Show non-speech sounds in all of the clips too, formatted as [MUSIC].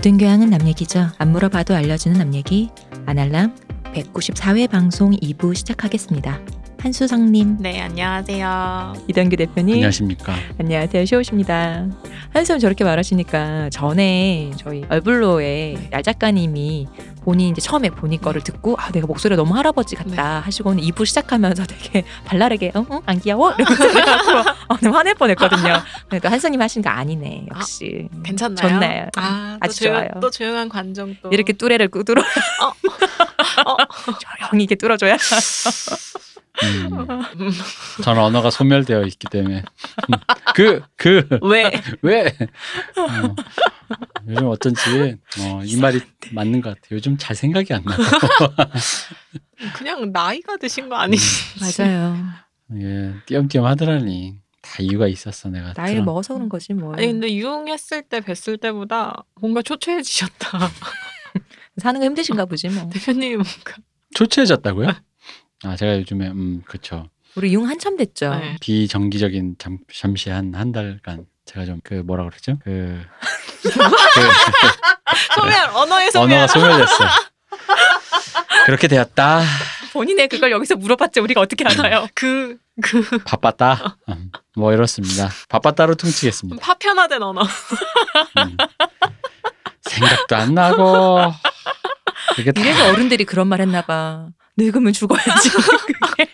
모든 교양은 남 얘기죠. 안 물어봐도 알려주는 남 얘기. 아날람 194회 방송 2부 시작하겠습니다. 한수성님, 네, 안녕하세요. 이동규 대표님. 안녕하십니까. 안녕하세요. 쇼우십니다. 한수님 저렇게 말하시니까 전에 저희 얼블로의 얄 작가님이 본인 이제 처음에 본인 거를 듣고 아 내가 목소리가 너무 할아버지 같다 하시고는 2부 시작하면서 [LAUGHS] 되게 발랄하게 응? 응? 안 귀여워? 이러면서 해갖고 어, 너무 화낼 뻔했거든요. 그래도 한수님 하신 거 아니네 역시. 괜찮나요? 좋네요. 아, 또 아주 조용, 좋아요. 또 조용한 관정 또. 이렇게 뚜레를 뚫어 어. [LAUGHS] 조용히 이렇게 뚫어줘야 [LAUGHS] 음, 저는 언어가 소멸되어 있기 때문에 그 그 왜? 왜? 어, 요즘 어쩐지 어, 이 말이 맞는 것 같아요. 요즘 잘 생각이 안 나요. [LAUGHS] 그냥 나이가 드신 거 아니지? 맞아요. 예, 띄엄띄엄 하더라니 다 이유가 있었어 내가. 나이를 들어- 먹어서 그런 거지 뭐. 아니 근데 유흥했을 때 뵀을 때보다 뭔가 초췌해지셨다. 사는 거 힘드신가 보지 뭐. [LAUGHS] 대표님 뭔가 초췌해졌다고요? 아 제가 요즘에 음 그쵸 우리 융 한참 됐죠. 네. 비정기적인 잠, 잠시 한 한 달간 제가 좀 그 뭐라 그러죠? 그, 그 [LAUGHS] 소멸 언어의 소멸. 언어가 소멸됐어. 그렇게 되었다. 본인의 그걸 여기서 물어봤지 우리가 어떻게 알아요? 그, 그 바빴다. 음, 뭐 이렇습니다. 바빴다로 퉁치겠습니다. 파편화된 언어. 음. 생각도 안 나고 그게 다 어른들이 그런 말 했나 봐. 늙으면 죽어야지. [LAUGHS]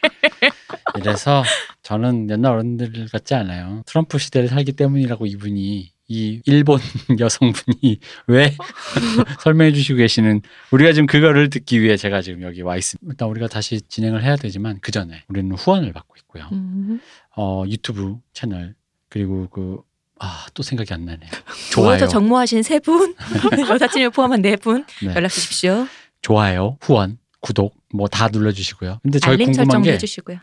[LAUGHS] 이래서 저는 옛날 어른들 같지 않아요. 트럼프 시대를 살기 때문이라고 이분이 이 일본 [LAUGHS] 여성분이 왜 설명해 주시고 계시는 우리가 지금 그거를 듣기 위해 제가 지금 여기 와 있습니다. 일단 우리가 다시 진행을 해야 되지만 그 전에 우리는 후원을 받고 있고요. 음. 어, 유튜브 채널 그리고 그 아, 또 생각이 안 나네요. 좋아요. 정모하신 세 분, 여사친을 포함한 네 분 네. 연락 주십시오. 좋아요, 후원, 구독 뭐 다 눌러주시고요. 근데 저희 알림 궁금한 설정도 게 해주시고요.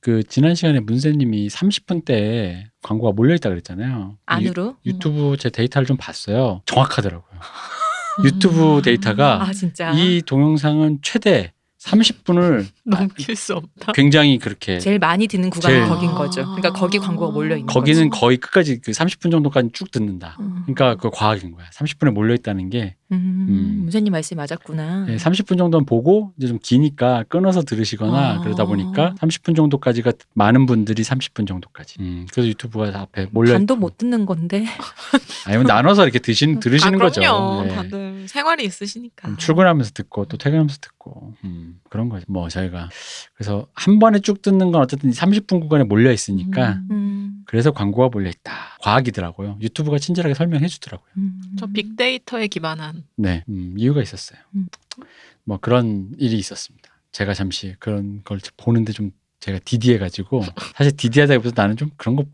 그 지난 시간에 문세님이 30분 때 광고가 몰려 있다 그랬잖아요. 유, 안으로. 유튜브 제 데이터를 좀 봤어요. 정확하더라고요. [LAUGHS] 유튜브 데이터가 아 진짜. 이 동영상은 최대 30분을 [LAUGHS] 넘길 수 없다. 굉장히 그렇게 제일 많이 듣는 구간이 제일- 거긴 거죠. 그러니까 거기 광고가 몰려 있는 거기는. 거의 끝까지 그 30분 정도까지 쭉 듣는다. 음. 그러니까 그 과학인 거야. 30분에 몰려 있다는 게 음, 음. 문세님 말씀이 맞았구나. 예, 30분 정도는 보고 이제 좀 기니까 끊어서 들으시거나 아. 그러다 보니까 30분 정도까지가 많은 분들이 30분 정도까지. 음, 그래서 유튜브가 다 앞에 몰려 반도. 못 듣는 건데. [LAUGHS] 아니면 나눠서 이렇게 드신 들으시는 아, 거죠. 그럼요. 예. 다들 생활이 있으시니까. 음, 출근하면서 듣고 또 퇴근하면서 듣고 음, 그런 거죠. 뭐 저희가 그래서 한 번에 쭉 듣는 건 어쨌든 30분 구간에 몰려 있으니까 음. 음, 그래서 광고가 몰려 있다. 과학이더라고요. 유튜브가 친절하게 설명해 주더라고요. 음. 저 빅데이터에 기반한 네, 음, 이유가 있었어요. 음. 뭐 그런 일이 있었습니다. 제가 잠시 그런 걸 보는데 좀 제가 디디해가지고 [LAUGHS] 사실 디디하다기보다 나는 좀 그런 거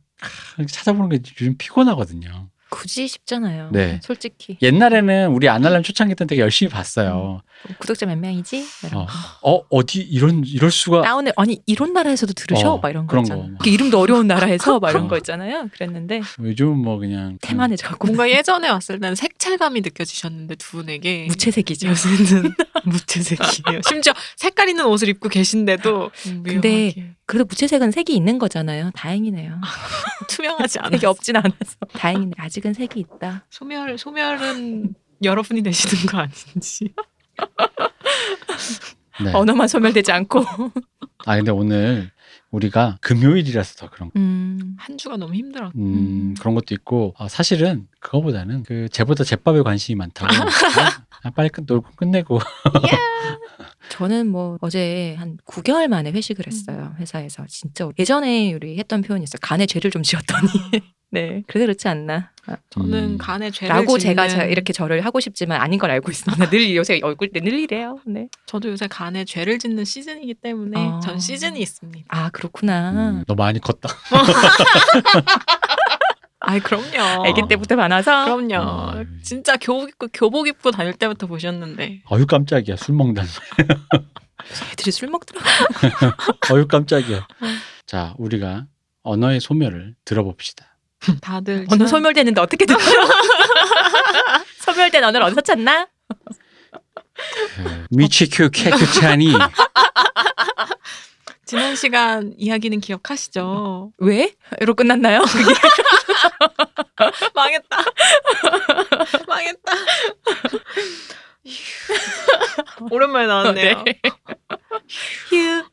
아, 찾아보는 게 요즘 피곤하거든요. 굳이 쉽잖아요. 네. 솔직히. 옛날에는 우리 아날람 초창기 때 되게 열심히 봤어요. 구독자 몇 명이지? 이런 어, 거. 어 어디 이런 이럴 수가 다운을 아니 이런 나라에서도 들으셔? 어, 막 이런 거 그런 있잖아. 거. 이렇게 이름도 어려운 나라에서 막 이런 어. 거 있잖아요. 그랬는데 요즘은 뭐 그냥 태만해져갖고 뭔가 예전에 왔을 때는 색채감이 느껴지셨는데 두 분에게 무채색이죠. 요새는 [LAUGHS] 무채색이에요. [LAUGHS] 심지어 색깔 있는 옷을 입고 계신데도 근데 묘하게 그래도 무채색은 색이 있는 거잖아요. 다행이네요. [LAUGHS] 투명하지 색이 않아서 없진 않아서 다행이네. 아직은 색이 있다. 소멸 소멸은 여러분이 내시는 거 아닌지. 네. 언어만 소멸되지 않고. 아 근데 오늘 우리가 금요일이라서 더 그런 거. 음. 한 주가 너무 힘들어. 음, 음. 그런 것도 있고 아, 사실은 그거보다는 그 쟤보다 제밥에 관심이 많다고 아, 빨리 끝 놀고 끝내고 [LAUGHS] 저는 뭐 어제 한 9개월 만에 회식을 했어요. 회사에서. 진짜 예전에 우리 했던 표현이 있어요. 간에 죄를 좀 지었더니. [LAUGHS] 네. 그래서 그렇지 않나. 아, 저는 음. 간에 죄를 라고 짓는- 제가 저- 이렇게 저를 하고 싶지만 아닌 걸 알고 있습니다. [LAUGHS] 늘 요새 얼굴 때 늘 이래요. 네. 저도 요새 간에 죄를 짓는 시즌이기 때문에 아. 전 시즌이 있습니다. 아, 그렇구나. 음, 너 많이 컸다. [LAUGHS] 아이 그럼요. 아기 때부터 많아서. 그럼요. 어. 진짜 교복 입고 교복 입고 다닐 때부터 보셨는데 어휴 깜짝이야 술 소리. 애들이 [LAUGHS] 술 먹더라고. 어휴 깜짝이야. 자 우리가 언어의 소멸을 들어봅시다. 다들 언어 지난- 소멸되는데 어떻게 들어요? [LAUGHS] 소멸된 언어를 어디서 찾나? 그 미치큐 케크차니 [LAUGHS] 지난 시간 이야기는 기억하시죠? 왜? 로 끝났나요? [LAUGHS] 망했다. 망했다. [LAUGHS] 오랜만에 나왔네요. 네. 휴.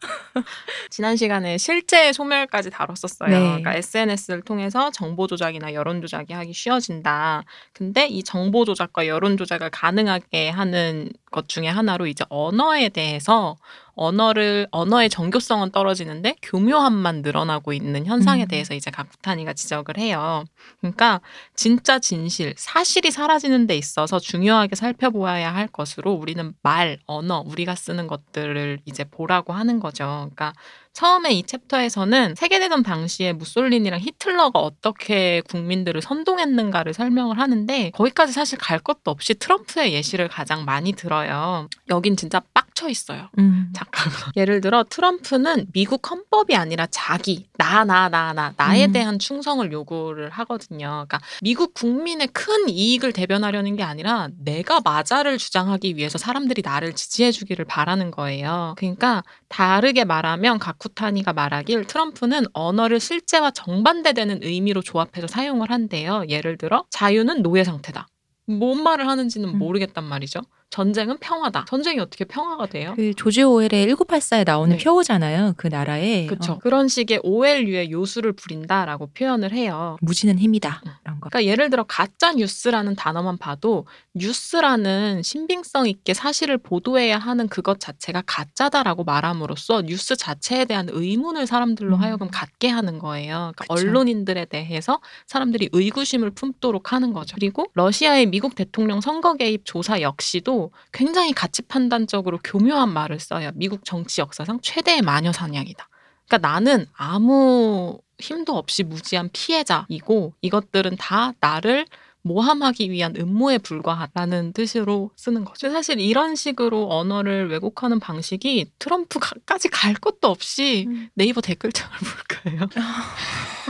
지난 시간에 실제 소멸까지 다뤘었어요. 네. 그러니까 SNS를 통해서 정보 조작이나 여론 조작이 하기 쉬워진다. 근데 이 정보 조작과 여론 조작을 가능하게 하는 것 중에 하나로 이제 언어에 대해서 언어를 언어의 정교성은 떨어지는데 교묘함만 늘어나고 있는 현상에 음. 대해서 이제 각부탄이가 지적을 해요. 그러니까 진짜 진실, 사실이 사라지는 데 있어서 중요하게 살펴보아야 할 것으로 우리는 말, 언어, 우리가 쓰는 것들을 이제 보라고 하는 거죠. 그러니까 처음에 이 챕터에서는 세계대전 당시에 무솔리니랑 히틀러가 어떻게 국민들을 선동했는가를 설명을 하는데 거기까지 사실 갈 것도 없이 트럼프의 예시를 가장 많이 들어요. 여긴 진짜 빡쳐 있어요. 음. 잠깐만. [LAUGHS] 예를 들어 트럼프는 미국 헌법이 아니라 자기 나 나 나 나 나 에 음. 대한 충성을 요구를 하거든요. 그러니까 미국 국민의 큰 이익을 대변하려는 게 아니라 내가 맞아를 주장하기 위해서 사람들이 나를 지지해 주기를 바라는 거예요. 그러니까 다르게 말하면 가쿠타니가 말하길 트럼프는 언어를 실제와 정반대되는 의미로 조합해서 사용을 한대요. 예를 들어 자유는 노예 상태다. 뭔 말을 하는지는 음. 모르겠단 말이죠. 전쟁은 평화다. 전쟁이 어떻게 평화가 돼요? 그 조지 오웰의 1984에 나오는 네. 표잖아요. 그 나라에 그렇죠. 어, 그런 식의 OL류의 요수를 부린다라고 표현을 해요. 무지는 힘이다. 음. 이런 거. 그러니까 예를 들어 가짜 뉴스라는 단어만 봐도 뉴스라는 신빙성 있게 사실을 보도해야 하는 그것 자체가 가짜다라고 말함으로써 뉴스 자체에 대한 의문을 사람들로 음. 하여금 갖게 하는 거예요. 그러니까. 언론인들에 대해서 사람들이 의구심을 품도록 하는 거죠. 그리고 러시아의 미국 대통령 선거 개입 조사 역시도 굉장히 가치 판단적으로 교묘한 말을 써요. 미국 정치 역사상 최대의 마녀 사냥이다. 그러니까 나는 아무 힘도 없이 무지한 피해자이고 이것들은 다 나를 모함하기 위한 음모에 불과하다는 뜻으로 쓰는 거죠. 사실 이런 식으로 언어를 왜곡하는 방식이 트럼프까지 갈 것도 없이 음. 네이버 댓글창을 볼 거예요. [LAUGHS]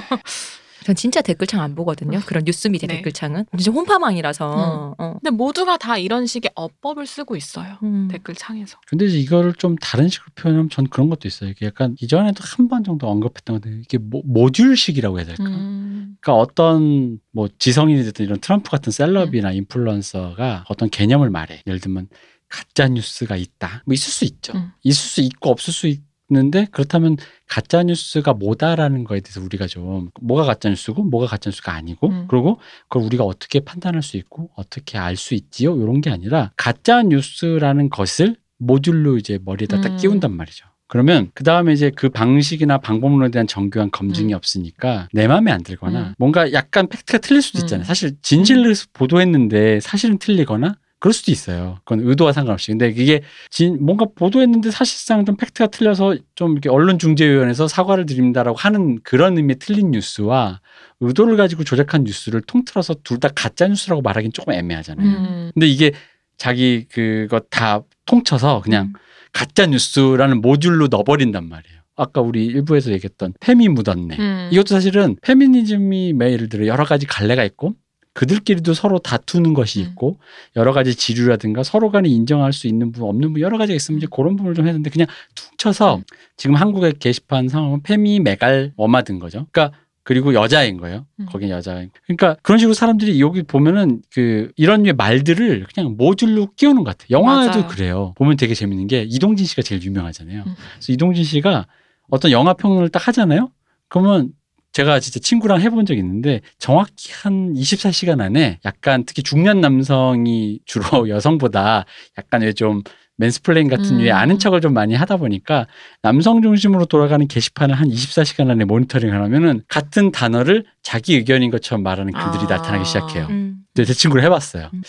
[LAUGHS] 전 진짜 댓글창 안 보거든요. 그런 뉴스 미디어 네. 댓글창은 진짜 홈파망이라서. 어. 근데 모두가 다 이런 식의 어법을 쓰고 있어요. 음. 댓글창에서. 근데 이제 이거를 좀 다른 식으로 표현하면 전 그런 것도 있어요. 이게 약간 이전에도 한 번 정도 언급했던 건데 이게 모, 모듈식이라고 해야 될까? 음. 그러니까 어떤 뭐 지성인이 됐든 이런 트럼프 같은 셀럽이나 인플루언서가 어떤 개념을 말해. 예를 들면 가짜 뉴스가 있다. 뭐 있을 수 있죠. 음. 있을 수 있고 없을 수 있 는데 그렇다면 가짜 뉴스가 뭐다라는 거에 대해서 우리가 좀 뭐가 가짜 뉴스고 뭐가 가짜 뉴스가 아니고 음. 그리고 그걸 우리가 어떻게 판단할 수 있고 어떻게 알 수 있지요? 이런 게 아니라 가짜 뉴스라는 것을 모듈로 이제 머리에다 딱 음. 끼운단 말이죠. 그러면 그 다음에 이제 그 방식이나 방법론에 대한 정교한 검증이 음. 없으니까 내 마음에 안 들거나 음. 뭔가 약간 팩트가 틀릴 수도 음. 있잖아요. 사실 진실을 보도했는데 사실은 틀리거나 그럴 수도 있어요. 그건 의도와 상관없이. 근데 이게 진 뭔가 보도했는데 사실상 좀 팩트가 틀려서 좀 이렇게 언론중재위원회에서 사과를 드립니다라고 하는 그런 의미의 틀린 뉴스와 의도를 가지고 조작한 뉴스를 통틀어서 둘 다 가짜 뉴스라고 말하기는 조금 애매하잖아요. 음. 근데 이게 자기 그거 다 통쳐서 그냥 음. 가짜 뉴스라는 모듈로 넣어버린단 말이에요. 아까 우리 일부에서 얘기했던 페미 묻었네. 음. 이것도 사실은 페미니즘이 매 예를 들어 여러 가지 갈래가 있고 그들끼리도 서로 다투는 것이 음. 있고 여러 가지 지류라든가 서로 간에 인정할 수 있는 부분 없는 부분 여러 가지가 있으면 이제 그런 부분을 좀 했는데 그냥 퉁쳐서 음. 지금 한국의 게시판 상황은 페미 메갈 어마든 거죠. 그러니까 그리고 여자인 거예요. 음. 거긴 여자인. 그러니까 그런 식으로 사람들이 여기 보면은 그 이런 류의 말들을 그냥 모듈로 끼우는 것 같아요. 영화에도 맞아요. 그래요. 보면 되게 재밌는 게 이동진 씨가 제일 유명하잖아요. 음. 그래서 이동진 씨가 어떤 영화 평론을 딱 하잖아요. 그러면 제가 진짜 친구랑 해본 적이 있는데 정확히 한 24시간 안에 약간 특히 중년 남성이 주로 [LAUGHS] 여성보다 약간 왜좀 mansplain 같은 음. 류의 아는 척을 좀 많이 하다 보니까 남성 중심으로 돌아가는 게시판을 한 24시간 안에 모니터링 하면은 같은 단어를 자기 의견인 것처럼 말하는 글들이 아. 나타나기 시작해요. 음. 근데 제 친구를 해봤어요. 음.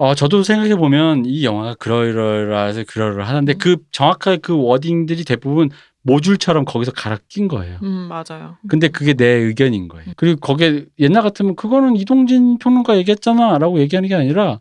어, 저도 생각해 보면 이 영화가 그러이러해서 그러이러 하는데 음. 그 정확하게 그 wording들이 대부분 모듈처럼 거기서 갈아 낀 거예요. 음, 맞아요. 근데 그게 내 의견인 거예요. 음. 그리고 거기에 옛날 같으면 그거는 이동진 평론가 얘기했잖아 라고 얘기하는 게 아니라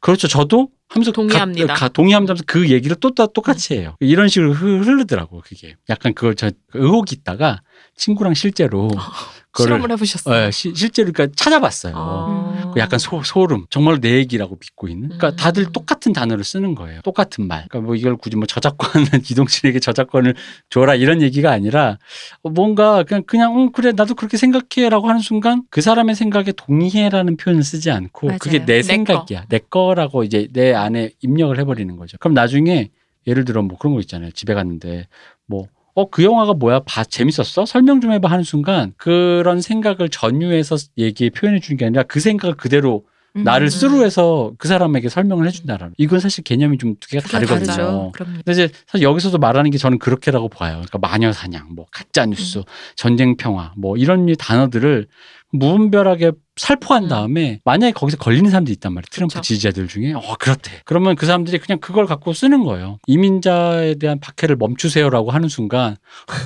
그렇죠. 저도 하면서 동의합니다. 가, 가, 동의하면서 그 얘기를 또, 또 똑같이 해요. 이런 식으로 흐- 흐르더라고 그게. 약간 그걸 저 의혹이 있다가 친구랑 실제로 [LAUGHS] 실험을 해보셨어요. 예, 시- 실제로 그러니까 찾아봤어요. 아. 그 약간 소, 소름 정말로 내 얘기라고 믿고 있는 그러니까 음. 다들 똑같은 단어를 쓰는 거예요 똑같은 말 그러니까 뭐 이걸 굳이 뭐 저작권은 [LAUGHS] 이동진에게 저작권을 줘라 이런 얘기가 아니라 어, 뭔가 그냥 그냥 응, 그래 나도 그렇게 생각해라고 하는 순간 그 사람의 생각에 동의해라는 표현을 쓰지 않고 맞아요. 그게 내 내 생각이야 내 거라고 이제 내 안에 입력을 해버리는 거죠 그럼 나중에 예를 들어 뭐 그런 거 있잖아요 집에 갔는데 뭐 어, 그 영화가 뭐야? 봐, 재밌었어? 설명 좀 해봐 하는 순간 그런 생각을 전유해서 얘기에 표현해 주는 게 아니라 그 생각을 그대로 음. 나를 음. 스루해서 그 사람에게 설명을 해준다라는. 이건 사실 개념이 좀 두 개가 다르거든요. 근데 이제 사실 여기서도 말하는 게 저는 그렇게라고 봐요. 그러니까 마녀 사냥, 뭐 가짜 뉴스, 전쟁 평화, 뭐 이런 단어들을 무분별하게 살포한 음. 다음에 만약에 거기서 걸리는 사람들이 있단 말이에요. 트럼프 그쵸. 지지자들 중에 어 그렇대. 그러면 그 사람들이 그냥 그걸 갖고 쓰는 거예요. 이민자에 대한 박해를 멈추세요라고 하는 순간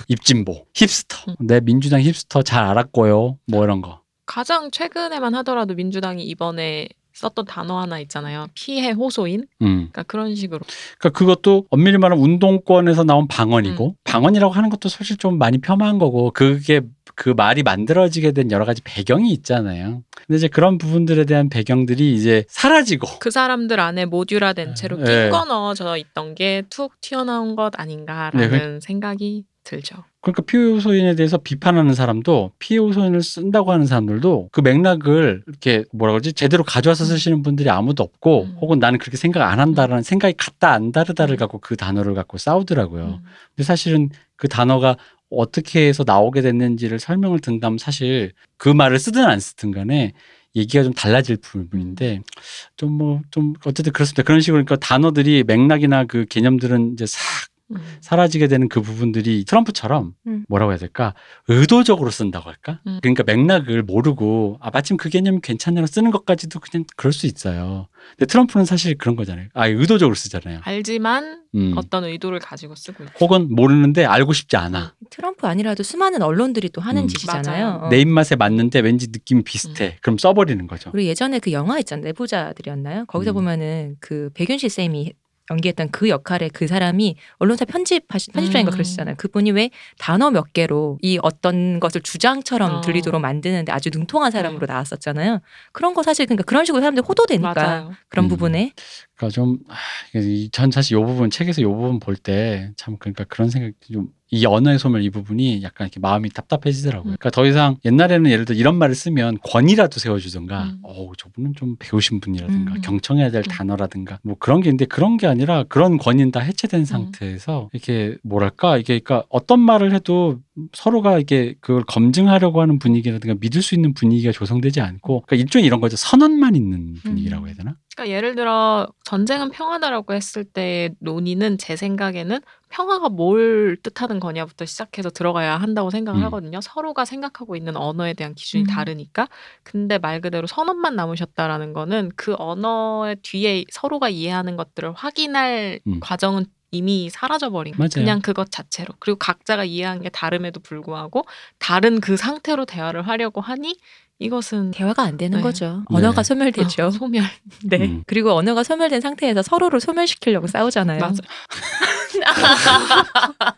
입진보, 힙스터, 음. 내 민주당 힙스터 잘 알았고요. 뭐 이런 거. 가장 최근에만 하더라도 민주당이 이번에 썼던 단어 하나 있잖아요. 피해 호소인. 음. 그러니까 그런 식으로. 그러니까 그것도 엄밀히 말하면 운동권에서 나온 음. 방언이고 방언이라고 하는 것도 사실 좀 많이 폄하한 거고 그게 그 말이 만들어지게 된 여러 가지 배경이 있잖아요. 근데 이제 그런 부분들에 대한 배경들이 이제 사라지고 그 사람들 안에 모듈화된 채로 네. 낀거 넣어져 있던 게 툭 튀어나온 것 아닌가라는 생각이 들죠. 그러니까 피해 호소인에 대해서 비판하는 사람도 피해 호소인을 쓴다고 하는 사람들도 그 맥락을 이렇게 뭐라 그러지 제대로 가져와서 쓰시는 분들이 아무도 없고 음. 혹은 나는 그렇게 생각 안 한다라는 생각이 같다 안 다르다를 음. 갖고 그 단어를 갖고 싸우더라고요. 음. 근데 사실은 그 단어가 어떻게 해서 나오게 됐는지를 설명을 든다면 사실 그 말을 쓰든 안 쓰든 간에 얘기가 좀 달라질 부분인데 좀 뭐좀 어쨌든 그렇습니다. 그런 식으로 그러니까 단어들이 맥락이나 그 개념들은 이제 싹 음. 사라지게 되는 그 부분들이 트럼프처럼 음. 뭐라고 해야 될까 의도적으로 쓴다고 할까 음. 그러니까 맥락을 모르고 아 마침 그 개념이 괜찮냐고 쓰는 것까지도 그냥 그럴 수 있어요 근데 트럼프는 사실 그런 거잖아요 아 의도적으로 쓰잖아요 알지만 음. 어떤 의도를 가지고 쓰고 있죠. 혹은 모르는데 알고 싶지 않아 트럼프 아니라도 수많은 언론들이 또 하는 음. 짓이잖아요. 어. 내 입맛에 맞는데 왠지 느낌이 비슷해 그럼 써버리는 거죠 우리 예전에 그 영화 있잖아요. 내부자들이었나요? 거기서 음. 보면은 그 백윤실 쌤이 연기했던 그 역할에 그 사람이 언론사 편집하시 편집장인가 음. 그러시잖아요. 그분이 왜 단어 몇 개로 이 어떤 것을 주장처럼 어. 들리도록 만드는데 아주 능통한 사람으로 나왔었잖아요. 그런 거 사실 그러니까 그런 식으로 사람들이 호도되니까 맞아요. 그런 음. 부분에 그러니까 좀전 사실 이 부분 책에서 이 부분 볼 때 참 그러니까 그런 생각 좀 이 언어의 소멸 이 부분이 약간 이렇게 마음이 답답해지더라고요. 음. 그러니까 더 이상 옛날에는 예를 들어 이런 말을 쓰면 권이라도 세워주든가, 음. 어 저분은 좀 배우신 분이라든가 음. 경청해야 될 음. 단어라든가 뭐 그런 게 있는데 그런 게 아니라 그런 권위는 다 해체된 상태에서 이렇게 뭐랄까 이게 그러니까 어떤 말을 해도 서로가 이게 그걸 검증하려고 하는 분위기라든가 믿을 수 있는 분위기가 조성되지 않고 그러니까 일종의 이런 거죠 선언만 있는 분위기라고 해야 되나? 그러니까 예를 들어 전쟁은 평화다라고 했을 때의 논의는 제 생각에는 평화가 뭘 뜻하는 거냐부터 시작해서 들어가야 한다고 생각을 음. 하거든요. 서로가 생각하고 있는 언어에 대한 기준이 음. 다르니까. 근데 말 그대로 선언만 남으셨다라는 거는 그 언어의 뒤에 서로가 이해하는 것들을 확인할 음. 과정은 이미 사라져버린. 맞아요. 그냥 그것 자체로. 그리고 각자가 이해한 게 다름에도 불구하고 다른 그 상태로 대화를 하려고 하니 이것은 대화가 안 되는 네. 거죠. 네. 언어가 소멸되죠. 어, 소멸. 네. 음. 그리고 언어가 소멸된 상태에서 서로를 소멸시키려고 싸우잖아요. 맞아. [LAUGHS]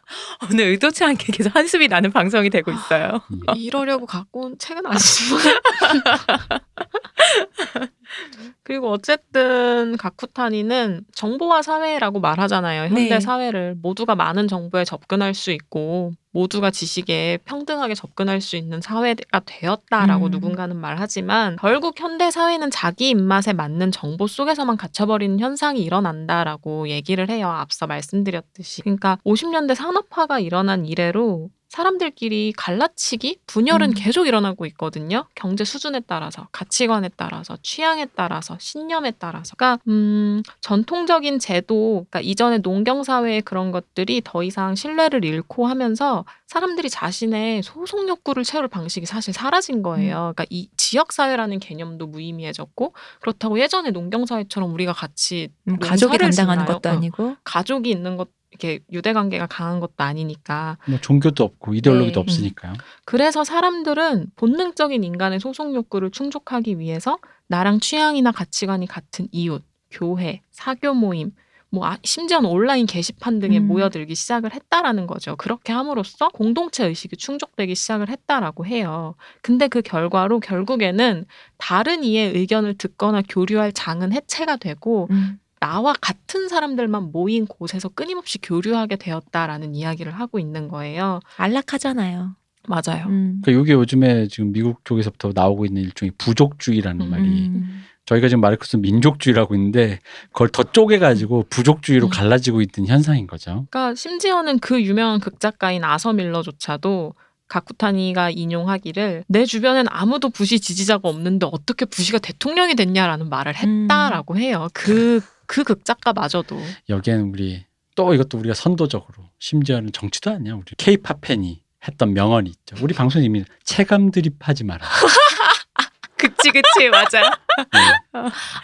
오늘 의도치 않게 계속 한숨이 나는 방송이 되고 있어요. 이러려고 갖고 온 책은 아니지만. [LAUGHS] [LAUGHS] 그리고 어쨌든 가쿠타니는 정보화 사회라고 말하잖아요. 현대 네. 사회를 모두가 많은 정보에 접근할 수 있고 모두가 지식에 평등하게 접근할 수 있는 사회가 되었다라고 음. 누군가는 말하지만 결국 현대 사회는 자기 입맛에 맞는 정보 속에서만 갇혀버리는 현상이 일어난다라고 얘기를 해요. 앞서 말씀드렸듯이. 그러니까 50년대 산업화가 일어난 이래로 사람들끼리 갈라치기, 분열은 음. 계속 일어나고 있거든요. 경제 수준에 따라서, 가치관에 따라서, 취향에 따라서, 신념에 따라서. 그러니까 음, 전통적인 제도, 그러니까 이전의 농경 사회의 그런 것들이 더 이상 신뢰를 잃고 하면서 사람들이 자신의 소속 욕구를 채울 방식이 사실 사라진 거예요. 그러니까 이 지역 사회라는 개념도 무의미해졌고 그렇다고 예전에 농경 사회처럼 우리가 같이 음, 가족이 담당하는? 것도 어, 아니고 가족이 있는 것 이렇게 유대 관계가 강한 것도 아니니까 뭐 종교도 없고 이데올로기도 네. 없으니까요. 그래서 사람들은 본능적인 인간의 소속 욕구를 충족하기 위해서 나랑 취향이나 가치관이 같은 이웃, 교회, 사교 모임, 뭐 아- 심지어는 온라인 게시판 등에 음. 모여들기 시작을 했다라는 거죠. 그렇게 함으로써 공동체 의식이 충족되기 시작을 했다라고 해요. 근데 그 결과로 결국에는 다른 이의 의견을 듣거나 교류할 장은 해체가 되고 음. 나와 같은 사람들만 모인 곳에서 끊임없이 교류하게 되었다라는 이야기를 하고 있는 거예요. 안락하잖아요. 맞아요. 음. 그러니까 이게 요즘에 지금 미국 쪽에서부터 나오고 있는 일종의 부족주의라는 음. 말이 음. 저희가 지금 마르크스 민족주의라고 있는데 그걸 더 쪼개가지고 부족주의로 음. 갈라지고 있는 현상인 거죠. 그러니까 심지어는 그 유명한 극작가인 아서 밀러조차도 가쿠타니가 인용하기를 내 주변엔 아무도 부시 지지자가 없는데 어떻게 부시가 대통령이 됐냐라는 말을 했다라고 해요. 그, 그 극작가마저도. 여기에는 우리 또 이것도 우리가 선도적으로 심지어는 정치도 아니야. 우리 케이팝 팬이 했던 명언이 있죠. 우리 방송에 이미 체감 드립하지 마라. [LAUGHS] 그 치 그치 맞아. 네.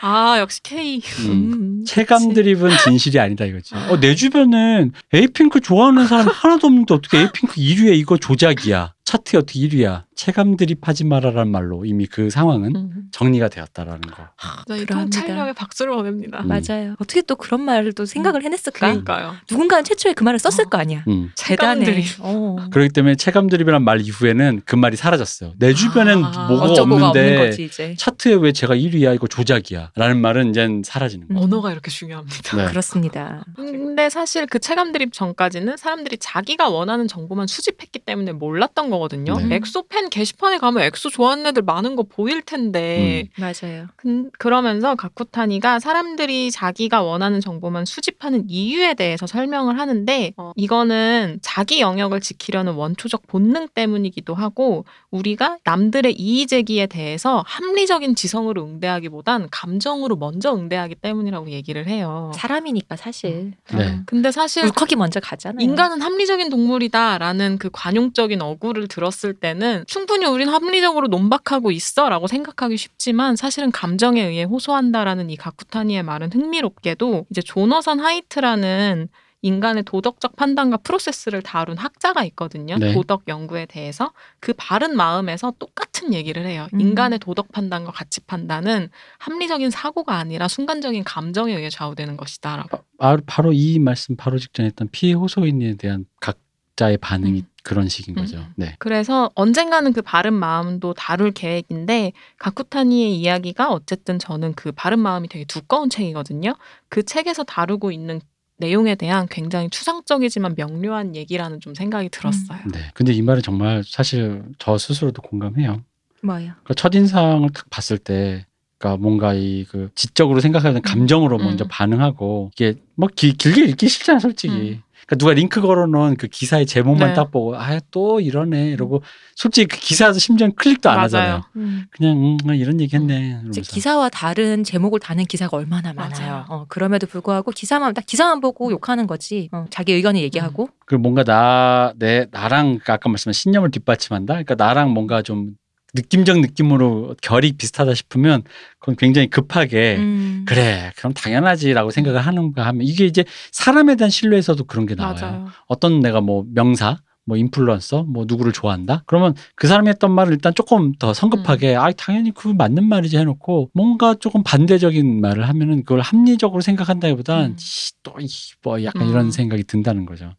아, 역시 K. 음. 체감 드립은 진실이 아니다 이거지. 어, 내 주변엔 에이핑크 좋아하는 사람 하나도 없는데 어떻게 에이핑크 1위야 이거 조작이야. 차트에 어떻게 1위야. 체감 드립하지 마라라는 말로 이미 그 상황은 음. 정리가 되었다라는 거. 자, 이 그러합니다. 통찰력에 박수를 보냅니다. 음. 맞아요. 어떻게 또 그런 말을 또 생각을 해냈을까? 그러니까요. 누군가는 최초에 그 말을 썼을 거 아니야. 음. 대단해. 어. 그렇기 때문에 체감 드립이란 말 이후에는 그 말이 사라졌어요. 내 주변엔 아, 뭐가 없는 없는데 거지 이제. 차트에 왜 제가 1위야 이거 조작이야 라는 말은 이제 사라지는 거예요. 음. 언어가 이렇게 중요합니다. 네. 그렇습니다. 근데 사실 그 체감 드립 전까지는 사람들이 자기가 원하는 정보만 수집했기 때문에 몰랐던 거거든요. 네. 엑소 팬 게시판에 가면 엑소 좋아하는 애들 많은 거 보일 텐데. 맞아요. 근- 그러면서 가쿠타니가 사람들이 자기가 원하는 정보만 수집하는 이유에 대해서 설명을 하는데 어, 이거는 자기 영역을 지키려는 원초적 본능 때문이기도 하고 우리가 남들의 이의 제기에 대해서 합리적인 지성으로 응대하기보단 감정으로 먼저 응대하기 때문이라고 얘기를 해요. 사람이니까 사실. 네. 어. 근데 사실 울컥이 먼저 가잖아요. 인간은 합리적인 동물이다라는 그 관용적인 어구를 들었을 때는 충분히 우린 합리적으로 논박하고 있어라고 생각하기 쉽지만 사실은 감정에 의해 호소한다라는 이 가쿠타니의 말은 흥미롭게도 이제 조너선 하이트라는 인간의 도덕적 판단과 프로세스를 다룬 학자가 있거든요. 네. 도덕 연구에 대해서 그 바른 마음에서 똑같은 얘기를 해요. 음. 인간의 도덕 판단과 가치 판단은 합리적인 사고가 아니라 순간적인 감정에 의해 좌우되는 것이다라고. 바로, 바로 이 말씀 바로 직전에 했던 피해 호소인에 대한 각자의 반응이 음. 그런 식인 음. 거죠. 네. 그래서 언젠가는 그 바른 마음도 다룰 계획인데 가쿠타니의 이야기가 어쨌든 저는 그 바른 마음이 되게 두꺼운 책이거든요. 그 책에서 다루고 있는 내용에 대한 굉장히 추상적이지만 명료한 얘기라는 좀 생각이 들었어요. 네. 근데 이 말은 정말 사실 저 스스로도 공감해요. 뭐요? 그러니까 첫인상을 딱 봤을 때 그러니까 뭔가 이 그 지적으로 생각하는 감정으로 음. 먼저 반응하고 이게 뭐 기- 길게 읽기 싫잖아 솔직히. 음. 그러니까 누가 링크 걸어놓은 그 기사의 제목만 네. 딱 보고 아 또 이러네 이러고 솔직히 그 기사도 심지어 클릭도 안 맞아요. 하잖아요. 음. 그냥 음, 이런 얘기했네. 이러면서. 기사와 다른 제목을 다는 기사가 얼마나 많아요. 어, 그럼에도 불구하고 기사만 딱 기사만 보고 욕하는 거지. 어, 자기 의견을 얘기하고. 그 뭔가 나 내 나랑 그 아까 말씀한 신념을 뒷받침한다. 그러니까 나랑 뭔가 좀 느낌적 느낌으로 결이 비슷하다 싶으면 그건 굉장히 급하게 음. 그래 그럼 당연하지라고 생각을 하는가 하면 이게 이제 사람에 대한 신뢰에서도 그런 게 나와요. 맞아요. 어떤 내가 뭐 명사 뭐 인플루언서 뭐 누구를 좋아한다 그러면 그 사람이 했던 말을 일단 조금 더 성급하게 아 당연히 그 맞는 말이지 해놓고 뭔가 조금 반대적인 말을 하면은 그걸 합리적으로 생각한다기보단 음. 또뭐 약간 음. 이런 생각이 든다는 거죠.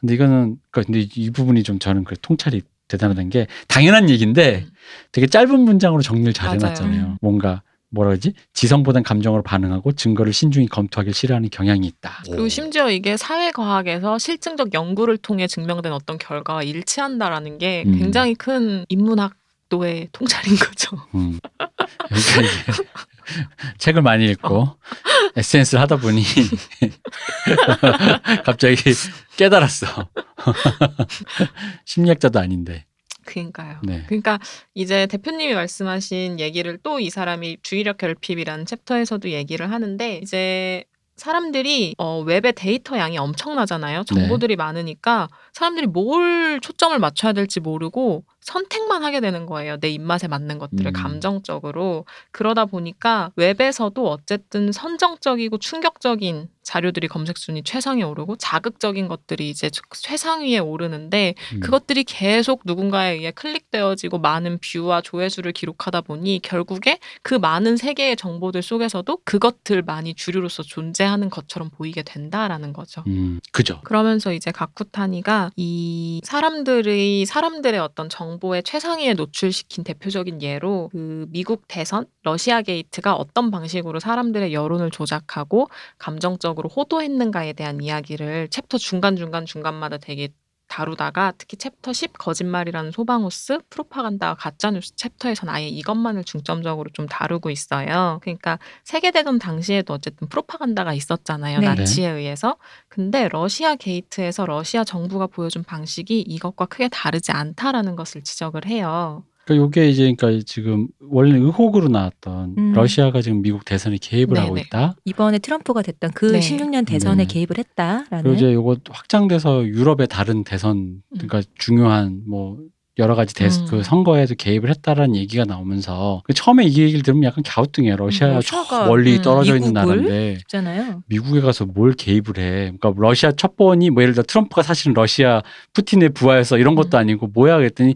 근데 이거는 그러니까 근데 이- 이 부분이 좀 저는 그 통찰이 대단하다는 게 당연한 얘기인데 음. 되게 짧은 문장으로 정리를 잘 맞아요. 해놨잖아요. 음. 뭔가 뭐라 그러지 지성보단 감정으로 반응하고 증거를 신중히 검토하길 싫어하는 경향이 있다. 그리고 심지어 이게 사회과학에서 실증적 연구를 통해 증명된 어떤 결과와 일치한다라는 게 음. 굉장히 큰 인문학 도의 통찰인 거죠. 음. 이게 [LAUGHS] 책을 많이 읽고 SNS를 하다 보니 [LAUGHS] 갑자기 깨달았어. [LAUGHS] 심리학자도 아닌데. 그니까요. 네. 그러니까 이제 대표님이 말씀하신 얘기를 또 이 사람이 주의력 결핍이라는 챕터에서도 얘기를 하는데 이제 사람들이 어, 웹의 데이터 양이 엄청나잖아요. 정보들이 많으니까 사람들이 뭘 초점을 맞춰야 될지 모르고 선택만 하게 되는 거예요. 내 입맛에 맞는 것들을 음. 감정적으로. 그러다 보니까 웹에서도 어쨌든 선정적이고 충격적인 자료들이 검색 순위 최상위에 오르고 자극적인 것들이 이제 최상 위에 오르는데 음. 그것들이 계속 누군가에 의해 클릭되어지고 많은 뷰와 조회수를 기록하다 보니 결국에 그 많은 세계의 정보들 속에서도 그것들만이 주류로서 존재하는 것처럼 보이게 된다라는 거죠. 음, 그죠. 그러면서 이제 가쿠타니가 이 사람들의 사람들의 어떤 정보의 최상위에 노출시킨 대표적인 예로 그 미국 대선 러시아 게이트가 어떤 방식으로 사람들의 여론을 조작하고 감정적 으로 호도했는가에 대한 이야기를 챕터 중간 중간 중간마다 되게 다루다가 특히 챕터 10 거짓말이라는 소방호스 프로파간다 가짜뉴스 챕터에선 아예 이것만을 중점적으로 좀 다루고 있어요. 그러니까 세계대전 당시에도 어쨌든 프로파간다가 있었잖아요. 네. 나치에 의해서. 근데 러시아 게이트에서 러시아 정부가 보여준 방식이 이것과 크게 다르지 않다라는 것을 지적을 해요. 그러니까 요게 이제 그러니까 지금 원래 의혹으로 나왔던 음. 러시아가 지금 미국 대선에 개입을 네네. 하고 있다. 이번에 트럼프가 됐던 그 네. 16년 대선에 네. 개입을 했다라는. 그리고 이제 요거 확장돼서 유럽의 다른 대선 그러니까 중요한 뭐 여러 가지 대, 음. 그 선거에도 개입을 했다라는 얘기가 나오면서 그 처음에 이 얘기를 들으면 약간 갸우뚱해요. 러시아 음, 저 러시아가, 멀리 음, 떨어져 있는? 나라인데 있잖아요. 미국에 가서 뭘 개입을 해. 그러니까 러시아 첩보원이 뭐 예를 들어 트럼프가 사실은 러시아 푸틴의 부하여서 이런 것도 음. 아니고 뭐야 그랬더니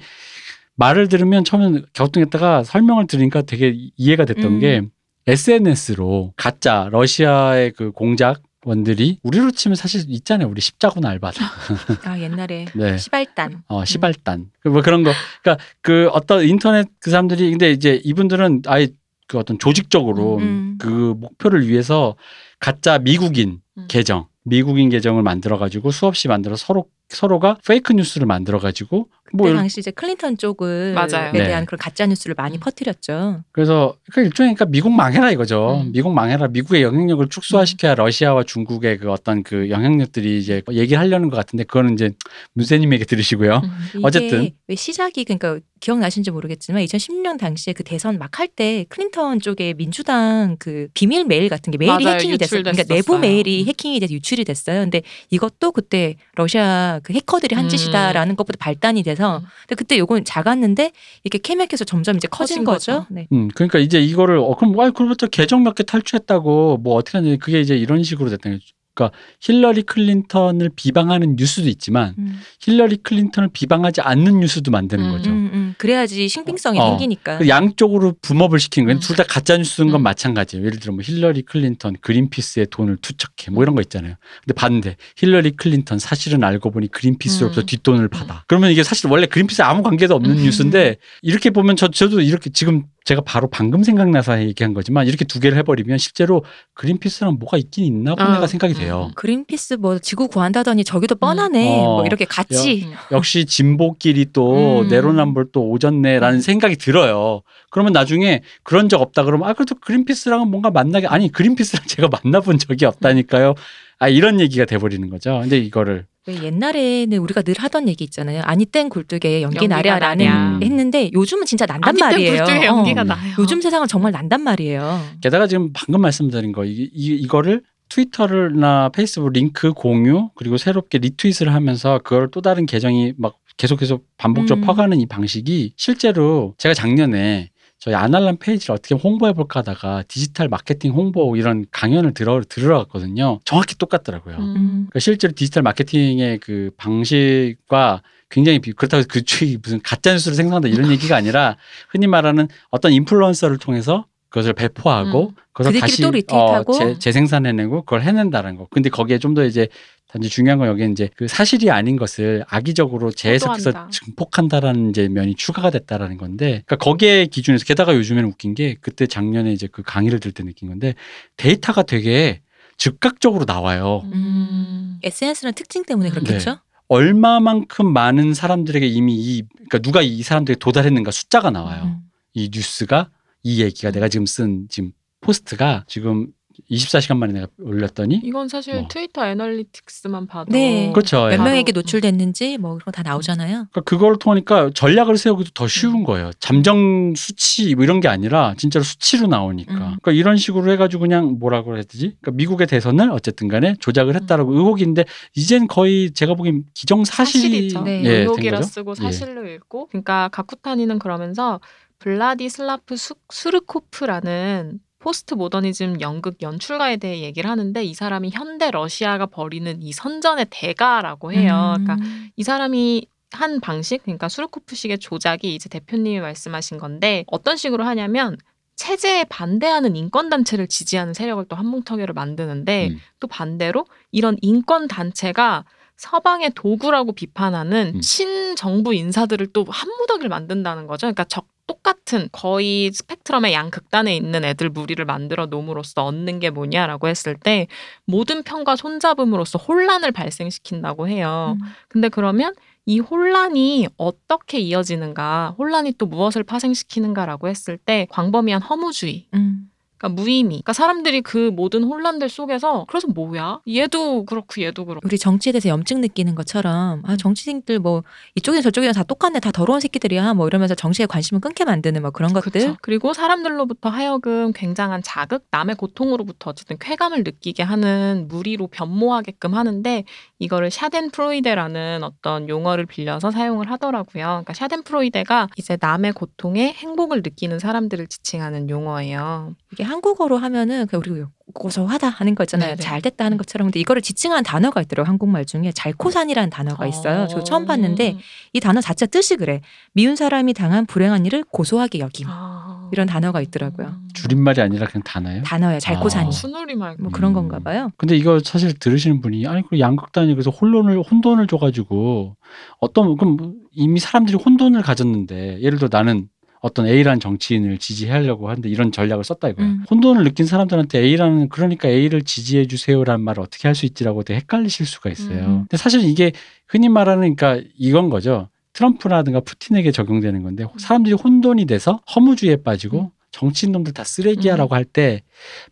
말을 들으면 처음엔 갸우뚱했다가 설명을 들으니까 되게 이해가 됐던 음. 게 SNS로 가짜 러시아의 그 공작 원들이 우리로 치면 사실 있잖아요. 우리 십자군 알바단. [LAUGHS] 아 옛날에 [LAUGHS] 네. 시발단. 어, 시발단. 그뭐 그런 거. 그러니까 그 어떤 인터넷 그 사람들이 근데 이제 이분들은 아예 그 어떤 조직적으로 음. 그 목표를 위해서 가짜 미국인 음. 계정, 미국인 계정을 만들어 가지고 수없이 만들어 서로 서로가 fake news를 만들어 가지고 그때 뭐 이런- 당시 이제 클린턴 쪽을 맞아요. 네. 대한 그런 가짜 뉴스를 많이 음. 퍼뜨렸죠. 그래서 그 일종의 그러니까 미국 망해라 이거죠. 음. 미국 망해라. 미국의 영향력을 축소화시켜야 러시아와 중국의 그 어떤 그 영향력들이 이제 얘기를 하려는 것 같은데 그거는 이제 문세님에게 들으시고요. 음. 이게 어쨌든. 왜 시작이 그러니까 기억나신지 모르겠지만 2016년 당시에 그 대선 막 할 때 클린턴 쪽에 민주당 그 비밀 메일 같은 게 메일이 맞아요. 해킹이 됐어요. 그러니까. 내부 메일이 음. 해킹이 돼서 유출이 됐어요. 근데 이것도 그때 러시아 그 해커들이 한 음. 짓이다라는 것보다 발단이 돼서 음. 근데 그때 요건 작았는데 이게 케맥해서 점점 이제 커진, 커진 거죠. 거죠. 네. 음, 그러니까 이제 이거를 어 그럼 뭐 그로부터 계정 몇 개 탈취했다고 뭐 어떻게 하는지 그게 이제 이런 식으로 됐다는 거죠. 그러니까 힐러리 클린턴을 비방하는 뉴스도 있지만 음. 힐러리 클린턴을 비방하지 않는 뉴스도 만드는 음. 거죠. 음, 음. 그래야지 신빙성이 어. 생기니까. 그 양쪽으로 boom up을 시키는 거예요. 음. 둘다 가짜 뉴스인 건 음. 마찬가지예요. 예를 들어 뭐 힐러리 클린턴 그린피스에 돈을 투척해 뭐 이런 거 있잖아요. 근데 반대 힐러리 클린턴 사실은 알고 보니 그린피스로부터 음. 뒷돈을 받아. 그러면 이게 사실 원래 그린피스 아무 관계도 없는 음. 뉴스인데 이렇게 보면 저 저도 이렇게 지금 제가 바로 방금 생각나서 얘기한 거지만 이렇게 두 개를 해버리면 실제로 그린피스랑 뭐가 있긴 있나 보네가 어. 생각이 돼요. 음. 그린피스 뭐 지구 구한다더니 저기도 뻔하네. 어. 뭐 이렇게 같이 음. 역시 진보끼리 또 음. 내로남불 또 오졌네라는 생각이 들어요. 그러면 나중에 그런 적 없다 그러면 아 그래도 그린피스랑은 뭔가 만나게 아니 그린피스랑 [LAUGHS] 제가 만나본 적이 없다니까요. 아 이런 얘기가 돼버리는 거죠. 근데 이거를 왜 옛날에는 우리가 늘 하던 얘기 있잖아요. 아니 땐 굴뚝에 연기 나랴라는 나랴. 했는데 요즘은 진짜 난단 말이에요. 굴뚝에 연기가 어. 나요. 요즘 세상은 정말 난단 말이에요. 게다가 지금 방금 말씀드린 거 이, 이 이거를 트위터나 페이스북 링크 공유 그리고 새롭게 리트윗을 하면서 그걸 또 다른 계정이 막 계속해서 반복적으로 음. 퍼가는 이 방식이 실제로 제가 작년에 저희 아날람 페이지를 어떻게 홍보해 볼까 하다가 디지털 마케팅 홍보 이런 강연을 들어 들으러 갔거든요. 정확히 똑같더라고요. 음. 그러니까 실제로 디지털 마케팅의 그 방식과 굉장히 비, 그렇다고 해서 그쪽이 무슨 가짜 뉴스를 생성한다 이런 얘기가 아니라 흔히 말하는 어떤 인플루언서를 통해서 그것을 배포하고 음. 그것을 다시. 어, 재, 재생산해내고 그걸 해낸다는 거. 근데 거기에 좀 더 이제 단지 중요한 건 여기 이제 그 사실이 아닌 것을 악의적으로 재해석해서. 증폭한다라는 이제 면이 추가가 됐다라는 건데, 그러니까 거기에 기준에서 게다가 요즘에는 웃긴 게 그때 작년에 이제 그 강의를 들 때 느낀 건데 데이터가 되게 즉각적으로 나와요. 음. SNS는 특징 때문에 네. 그렇겠죠? 얼마만큼 많은 사람들에게 이미 이 그러니까 누가 이 사람들에게 도달했는가 숫자가 나와요. 음. 이 뉴스가 이 얘기가 내가 지금 쓴 지금 post가 지금 24시간 만에 내가 올렸더니 이건 사실 뭐. 트위터 Analytics만 봐도 네. 그렇죠. 몇 예. 명에게 노출됐는지 뭐 그런 거 다 나오잖아요. 그러니까 그걸 통하니까 전략을 세우기도 더 음. 쉬운 거예요. 잠정 수치 뭐 이런 게 아니라 진짜로 수치로 나오니까. 음. 그러니까 이런 식으로 해가지고 그냥 뭐라고 해야 되지? 그러니까 미국의 대선을 어쨌든 간에 조작을 했다라고 의혹인데 이젠 거의 제가 보기엔 기정사실이 사실이죠. 네. 예, 된 의혹이라. 쓰고 예. 사실로 읽고. 그러니까 가쿠타니는 그러면서 블라디슬라프 수, 수르코프라는 포스트 모더니즘 연극 연출가에 대해 얘기를 하는데 이 사람이 현대 러시아가 벌이는 이 선전의 대가라고 해요. 음. 그러니까 이 사람이 한 방식, 그러니까 수르코프식의 조작이 이제 대표님이 말씀하신 건데 어떤 식으로 하냐면 체제에 반대하는 인권 단체를 지지하는 세력을 또 한뭉터기로 만드는데 음. 또 반대로 이런 인권 단체가 서방의 도구라고 비판하는 음. 친정부 인사들을 또 한무더기를 만든다는 거죠. 그러니까 적 똑같은 거의 스펙트럼의 양 극단에 있는 애들 무리를 만들어 놓음으로써 얻는 게 뭐냐라고 했을 때 모든 편과 손잡음으로써 혼란을 발생시킨다고 해요. 음. 근데 그러면 이 혼란이 어떻게 이어지는가, 혼란이 또 무엇을 파생시키는가라고 했을 때 광범위한 허무주의, 음. 그러니까 무의미. 그러니까 사람들이 그 모든 혼란들 속에서 그래서 뭐야? 얘도 그렇고 얘도 그렇고. 우리 정치에 대해서 염증 느끼는 것처럼 아 정치인들 뭐 이쪽이나 저쪽이나 다 똑같네 다 더러운 새끼들이야 뭐 이러면서 정치에 관심을 끊게 만드는 뭐 그런 것들 그쵸. 그리고 사람들로부터 하여금 굉장한 자극, 남의 고통으로부터 어쨌든 쾌감을 느끼게 하는 무리로 변모하게끔 하는데 이거를 샤덴프로이데라는 어떤 용어를 빌려서 사용을 하더라고요. 그러니까 샤덴프로이데가 이제 남의 고통에 행복을 느끼는 사람들을 지칭하는 용어예요. 이게 한국어로 하면은 그 우리 고소하다 하는 거 있잖아요. 네네. 잘 됐다 하는 것처럼 근데 이거를 지칭한 단어가 있더라고요. 한국말 중에 잘코산이라는 단어가 있어요. 저 처음 봤는데 이 단어 자체 뜻이 그래. 미운 사람이 당한 불행한 일을 고소하게 여김. 아. 이런 단어가 있더라고요. 줄임말이 아니라 그냥 단어예요. 단어예요. 잘코산이. 아. 순우리 말. 뭐 그런 음. 건가 봐요. 근데 이거 사실 들으시는 분이 아니 그 양극단이 그래서 혼돈을 혼돈을 줘 가지고 어떤 그럼 이미 사람들이 혼돈을 가졌는데 예를 들어 나는 어떤 A라는 정치인을 지지하려고 하는데 이런 전략을 썼다 이거야. 음. 혼돈을 느낀 사람들한테 A라는 그러니까 A를 지지해 주세요라는 말을 어떻게 할 수 있지라고 되게 헷갈리실 수가 있어요. 음. 근데 사실 이게 흔히 말하는 그러니까 이건 거죠. 트럼프라든가 푸틴에게 적용되는 건데 사람들이 혼돈이 돼서 허무주의에 빠지고 음. 정치인 놈들 다 쓰레기야라고 할때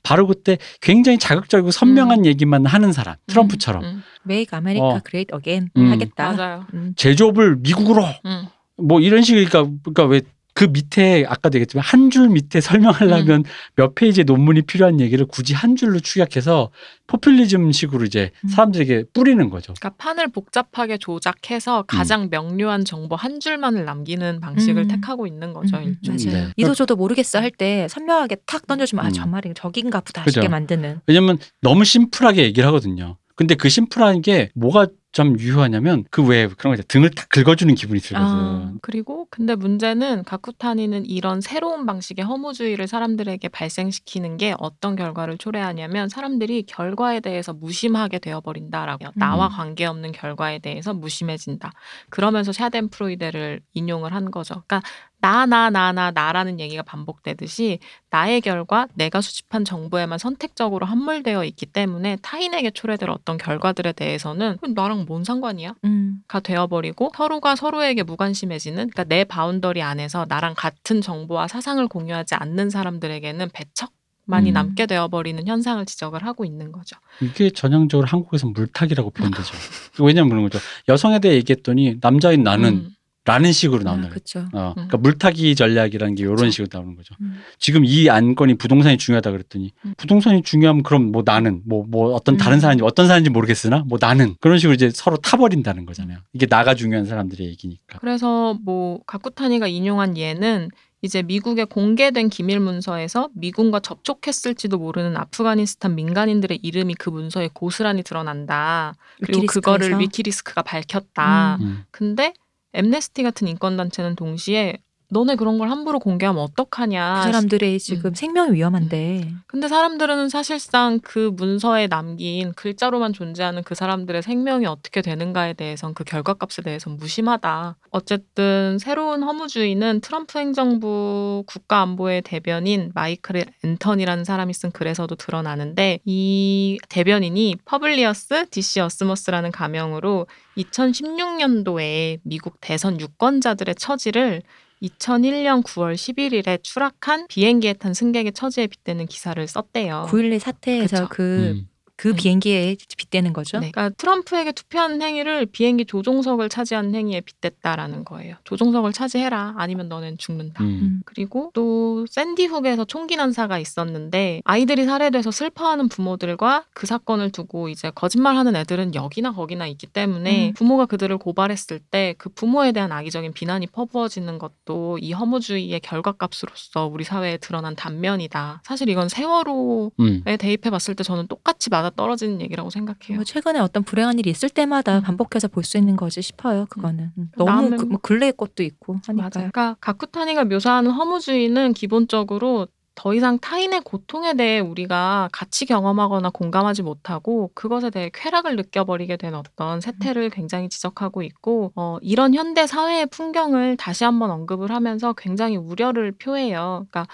바로 그때 굉장히 자극적이고 선명한 음. 얘기만 하는 사람 트럼프처럼 음, Make America 어. Great Again 음. 하겠다. 맞아요. 음. 제조업을 미국으로 음. 뭐 이런 식이니까 그러니까 왜 그 밑에 아까도 얘기했지만 한 줄 밑에 설명하려면 몇 페이지의 논문이 필요한 얘기를 굳이 한 줄로 축약해서 포퓰리즘식으로 이제 음. 사람들에게 뿌리는 거죠. 그러니까 판을 복잡하게 조작해서 가장 명료한 정보 한 줄만을 남기는 방식을 음. 택하고 있는 거죠. 음, 일종의. 맞아요. 네. 이도 저도 모르겠어 할 때 선명하게 탁 던져주면 아 음. 저 말이 저긴가 보다 그죠. 싶게 만드는. 왜냐면 너무 심플하게 얘기를 하거든요. 근데 그 심플한 게 뭐가 좀 유효하냐면 그 왜 그런 거 있잖아요. 등을 딱 긁어주는 기분이 들거든. 아, 그리고 근데 문제는 가쿠타니는 이런 새로운 방식의 허무주의를 사람들에게 발생시키는 게 어떤 결과를 초래하냐면 사람들이 결과에 대해서 무심하게 되어버린다라고 해요. 나와 음. 관계없는 결과에 대해서 무심해진다. 그러면서 Schadenfreude를 인용을 한 거죠. 그러니까 나, 나, 나, 나, 나라는 얘기가 반복되듯이 나의 결과, 내가 수집한 정보에만 선택적으로 함몰되어 있기 때문에 타인에게 초래될 어떤 결과들에 대해서는 나랑 뭔 상관이야? 음. 가 되어버리고 서로가 서로에게 무관심해지는 그러니까 내 boundary 안에서 나랑 같은 정보와 사상을 공유하지 않는 사람들에게는 배척만이 음. 남게 되어버리는 현상을 지적을 하고 있는 거죠. 이게 전형적으로 한국에서 물타기라고 표현되죠. 왜냐면 그런 거죠. 여성에 대해 얘기했더니 남자인 나는 음, 라는 식으로 나온다. 아, 그렇죠. 어, 그러니까 물타기 전략이라는 게 이런 그쵸. 식으로 나오는 거죠. 음. 지금 이 안건이 부동산이 중요하다 그랬더니 음. 부동산이 중요하면 그럼 뭐 나는 뭐뭐 어떤 다른 음. 사람인지 어떤 사람인지 모르겠으나 뭐 나는 그런 식으로 이제 서로 타버린다는 거잖아요. 이게 나가 중요한 사람들의 얘기니까. 그래서 뭐 가쿠타니가 인용한 예는 이제 미국의 공개된 기밀 문서에서 미군과 접촉했을지도 모르는 아프가니스탄 민간인들의 이름이 그 문서에 고스란히 드러난다. 그리고 위키리크스에서? 그거를 위키리크스가 밝혔다. 음. 음. 근데 엠네스티 같은 인권단체는 동시에 너네 그런 걸 함부로 공개하면 어떡하냐. 그 사람들의 지금 음. 생명이 위험한데. 근데 사람들은 사실상 그 문서에 남긴 글자로만 존재하는 그 사람들의 생명이 어떻게 되는가에 대해선 그 결과값에 대해선 무심하다. 어쨌든 새로운 허무주의는 트럼프 행정부 국가안보의 대변인 마이클 앤턴이라는 사람이 쓴 글에서도 드러나는데 이 대변인이 Publius Decius Mus라는 가명으로 2016년도에 미국 대선 유권자들의 처지를 2001년 9월 11일에 추락한 비행기에 탄 승객의 처지에 빗대는 기사를 썼대요. 9.11 사태에서 그쵸. 그, 음. 그 음. 비행기에 빗대는 거죠. 네. 그러니까 트럼프에게 투표한 행위를 비행기 조종석을 차지한 행위에 빗댔다라는 거예요. 조종석을 차지해라. 아니면 너는 죽는다. 음. 음. 그리고 또 샌디훅에서 총기 난사가 있었는데 아이들이 살해돼서 슬퍼하는 부모들과 그 사건을 두고 이제 거짓말하는 애들은 여기나 거기나 있기 때문에 음. 부모가 그들을 고발했을 때 그 부모에 대한 악의적인 비난이 퍼부어지는 것도 이 허무주의의 결과값으로서 우리 사회에 드러난 단면이다. 사실 이건 세월호에 음. 대입해 봤을 때 저는 똑같이 맞아 떨어지는 얘기라고 생각해요. 뭐 최근에 어떤 불행한 일이 있을 때마다 음. 반복해서 볼 수 있는 거지 싶어요. 그거는 음. 너무 남은- 그, 뭐 근래의 것도 있고 하니까. 맞아요. 그러니까 가쿠타니가 묘사하는 허무주의는 기본적으로 더 이상 타인의 고통에 대해 우리가 같이 경험하거나 공감하지 못하고 그것에 대해 쾌락을 느껴버리게 된 어떤 세태를 굉장히 지적하고 있고 어, 이런 현대 사회의 풍경을 다시 한번 언급을 하면서 굉장히 우려를 표해요. 그러니까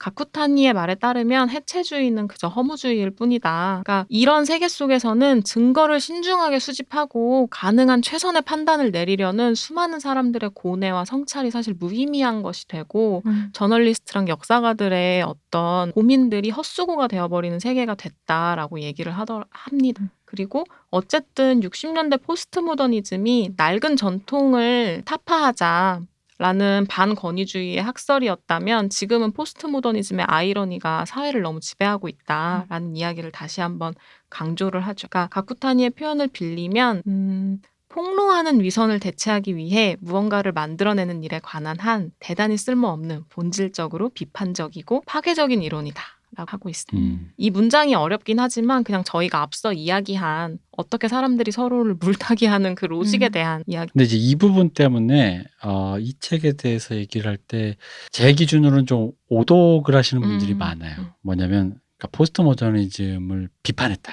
가쿠타니의 말에 따르면 해체주의는 그저 허무주의일 뿐이다. 그러니까 이런 세계 속에서는 증거를 신중하게 수집하고 가능한 최선의 판단을 내리려는 수많은 사람들의 고뇌와 성찰이 사실 무의미한 것이 되고 음. 저널리스트랑 역사가들의 어떤 고민들이 헛수고가 되어버리는 세계가 됐다라고 얘기를 하더 합니다. 그리고 어쨌든 60년대 포스트 모더니즘이 낡은 전통을 타파하자. 라는 반권위주의의 학설이었다면 지금은 포스트 모더니즘의 아이러니가 사회를 너무 지배하고 있다라는 이야기를 다시 한번 강조를 하죠. 그러니까 가쿠타니의 표현을 빌리면 음, 폭로하는 위선을 대체하기 위해 무언가를 만들어내는 일에 관한 한 대단히 쓸모없는 본질적으로 비판적이고 파괴적인 이론이다. 라고 하고 있습니다. 음. 이 문장이 어렵긴 하지만 그냥 저희가 앞서 이야기한 어떻게 사람들이 서로를 물타기 하는 그 로직에 음. 대한 이야기. 근데 이제 이 부분 때문에 어, 이 책에 대해서 얘기를 할 때 제 기준으로는 좀 오독을 하시는 분들이 음, 많아요. 음. 뭐냐면 그러니까 포스트 모더니즘을 비판했다.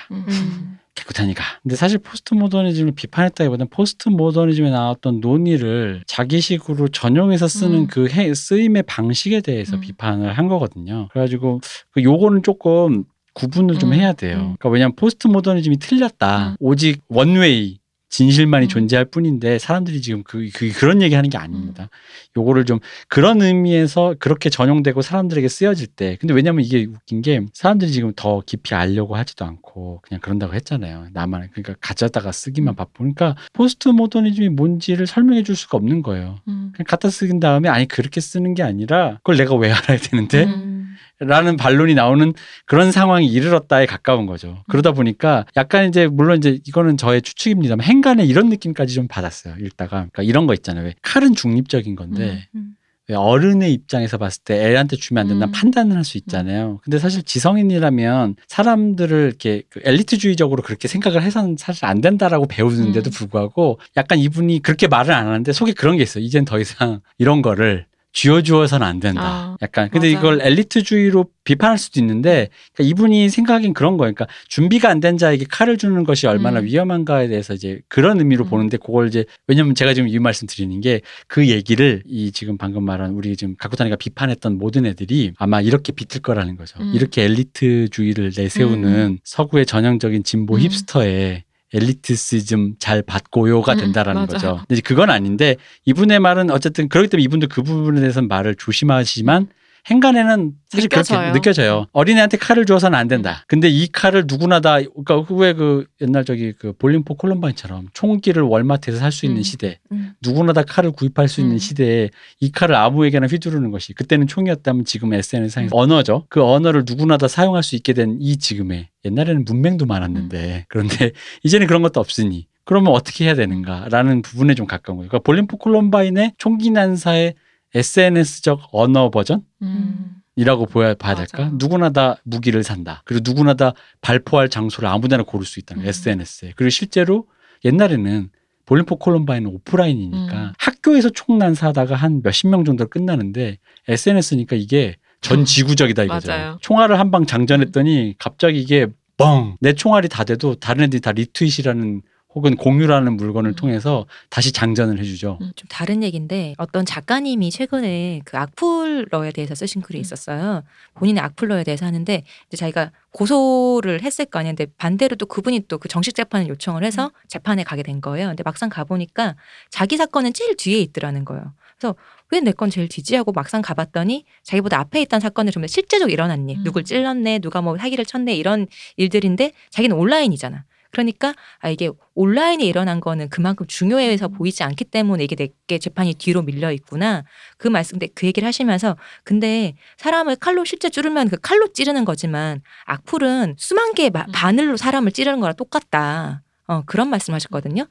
가쿠타니가. 근데 사실 포스트 모더니즘을 비판했다기보다는 포스트 모더니즘에 나왔던 논의를 자기식으로 전용해서 쓰는 음. 그 해- 쓰임의 방식에 대해서 음. 비판을 한 거거든요. 그래가지고 그 요거는 조금 구분을 좀 음. 해야 돼요. 음. 그러니까 왜냐하면 포스트 모더니즘이 틀렸다. 음. 오직 one way 진실만이 음. 존재할 뿐인데 사람들이 지금 그, 그 그런 얘기 하는 게 아닙니다. 요거를 좀 그런 의미에서 그렇게 전용되고 사람들에게 쓰여질 때 근데 왜냐면 이게 웃긴 게 사람들이 지금 더 깊이 알려고 하지도 않고 그냥 그런다고 했잖아요. 나만 그러니까 가져다가 쓰기만 음. 바쁘니까 포스트 모더니즘이 뭔지를 설명해 줄 수가 없는 거예요. 음. 그냥 갖다 쓰긴 다음에 아니 그렇게 쓰는 게 아니라 그걸 내가 왜 알아야 되는데 음. 라는 반론이 나오는 그런 상황이 이르렀다에 가까운 거죠. 그러다 보니까 약간 이제 물론 이제 이거는 저의 추측입니다만 행간에 이런 느낌까지 좀 받았어요. 읽다가 그러니까 이런 거 있잖아요. 왜 칼은 중립적인 건데 음. 왜 어른의 입장에서 봤을 때 애한테 주면 안 된다 음. 판단을 할 수 있잖아요. 근데 사실 지성인이라면 사람들을 이렇게 그 엘리트주의적으로 그렇게 생각을 해서는 사실 안 된다라고 배우는데도 음. 불구하고 약간 이분이 그렇게 말을 안 하는데 속에 그런 게 있어요. 이젠 더 이상 이런 거를 쥐어주어서는 안 된다. 아, 약간 근데 맞아요. 이걸 엘리트주의로 비판할 수도 있는데 그러니까 이분이 생각하기엔 그런 거예요. 그러니까 준비가 안 된 자에게 칼을 주는 것이 얼마나 음. 위험한가에 대해서 이제 그런 의미로 음. 보는데 그걸 이제 왜냐면 제가 지금 이 말씀 드리는 게 그 얘기를 이 지금 방금 말한 우리 지금 가쿠타니가 비판했던 모든 애들이 아마 이렇게 비틀 거라는 거죠. 음. 이렇게 엘리트주의를 내세우는 서구의 전형적인 진보 음. 힙스터의 엘리티시즘 잘 받고요가 음, 된다라는 맞아요. 거죠. 근데 그건 아닌데 이분의 말은 어쨌든 그렇기 때문에 이분도 그 부분에 대해서는 말을 조심하시지만 행간에는 사실 느껴져요. 그렇게 느껴져요. 어린애한테 칼을 주어서는 안 된다. 근데 이 칼을 누구나 다 그러니까 왜그 옛날 저기 그 볼링포 콜럼바인처럼 총기를 월마트에서 살 수 있는 음. 시대, 음. 누구나 다 칼을 구입할 수 있는 음. 시대에 이 칼을 아무에게나 휘두르는 것이 그때는 총이었다면 지금 SNS상에서 언어죠. 그 언어를 누구나 다 사용할 수 있게 된 이 지금의 옛날에는 문맹도 많았는데 그런데 [LAUGHS] 이제는 그런 것도 없으니 그러면 어떻게 해야 되는가라는 부분에 좀 가까운 거예요. 그러니까 볼링포 콜럼바인의 총기 난사의 SNS적 언어 버전? 음. 이라고 보야 봐야 될까? 맞아. 누구나 다 무기를 산다. 그리고 누구나 다 발포할 장소를 아무데나 고를 수 있다는. 음. SNS에. 그리고 실제로 옛날에는 Bowling for Columbine은 오프라인이니까 음. 학교에서 총 난사하다가 한 몇십 명 정도 끝나는데 SNS니까 이게 전 지구적이다 이거죠. 총알을 한 방 장전했더니 갑자기 이게 뻥! 내 총알이 다 돼도 다른 애들이 다 retweet이라는 혹은 공유라는 물건을 음. 통해서 다시 장전을 해주죠. 음. 좀 다른 얘기인데 어떤 작가님이 최근에 그 악플러에 대해서 쓰신 글이 음. 있었어요. 본인의 악플러에 대해서 하는데 이제 자기가 고소를 했을 거 아니에요. 근데 반대로 또 그분이 또 그 정식 재판을 요청을 해서 음. 재판에 가게 된 거예요. 근데 막상 가 보니까 자기 사건은 제일 뒤에 있더라는 거예요. 그래서 왜 내 건 제일 뒤지 하고 막상 가봤더니 자기보다 앞에 있던 사건을 좀더 실제적으로 일어났니 음. 누굴 찔렀네 누가 뭐 사기를 쳤네 이런 일들인데 자기는 온라인이잖아 그러니까 아 이게 온라인에 일어난 거는 그만큼 중요해서 보이지 않기 때문에 이게 내게 재판이 뒤로 밀려 있구나 그 말씀 그 얘기를 하시면서 근데 사람을 칼로 실제 찌르면 그 칼로 찌르는 거지만 악플은 수만 개의 마- 음. 바늘로 사람을 찌르는 거랑 똑같다 어 그런 말씀하셨거든요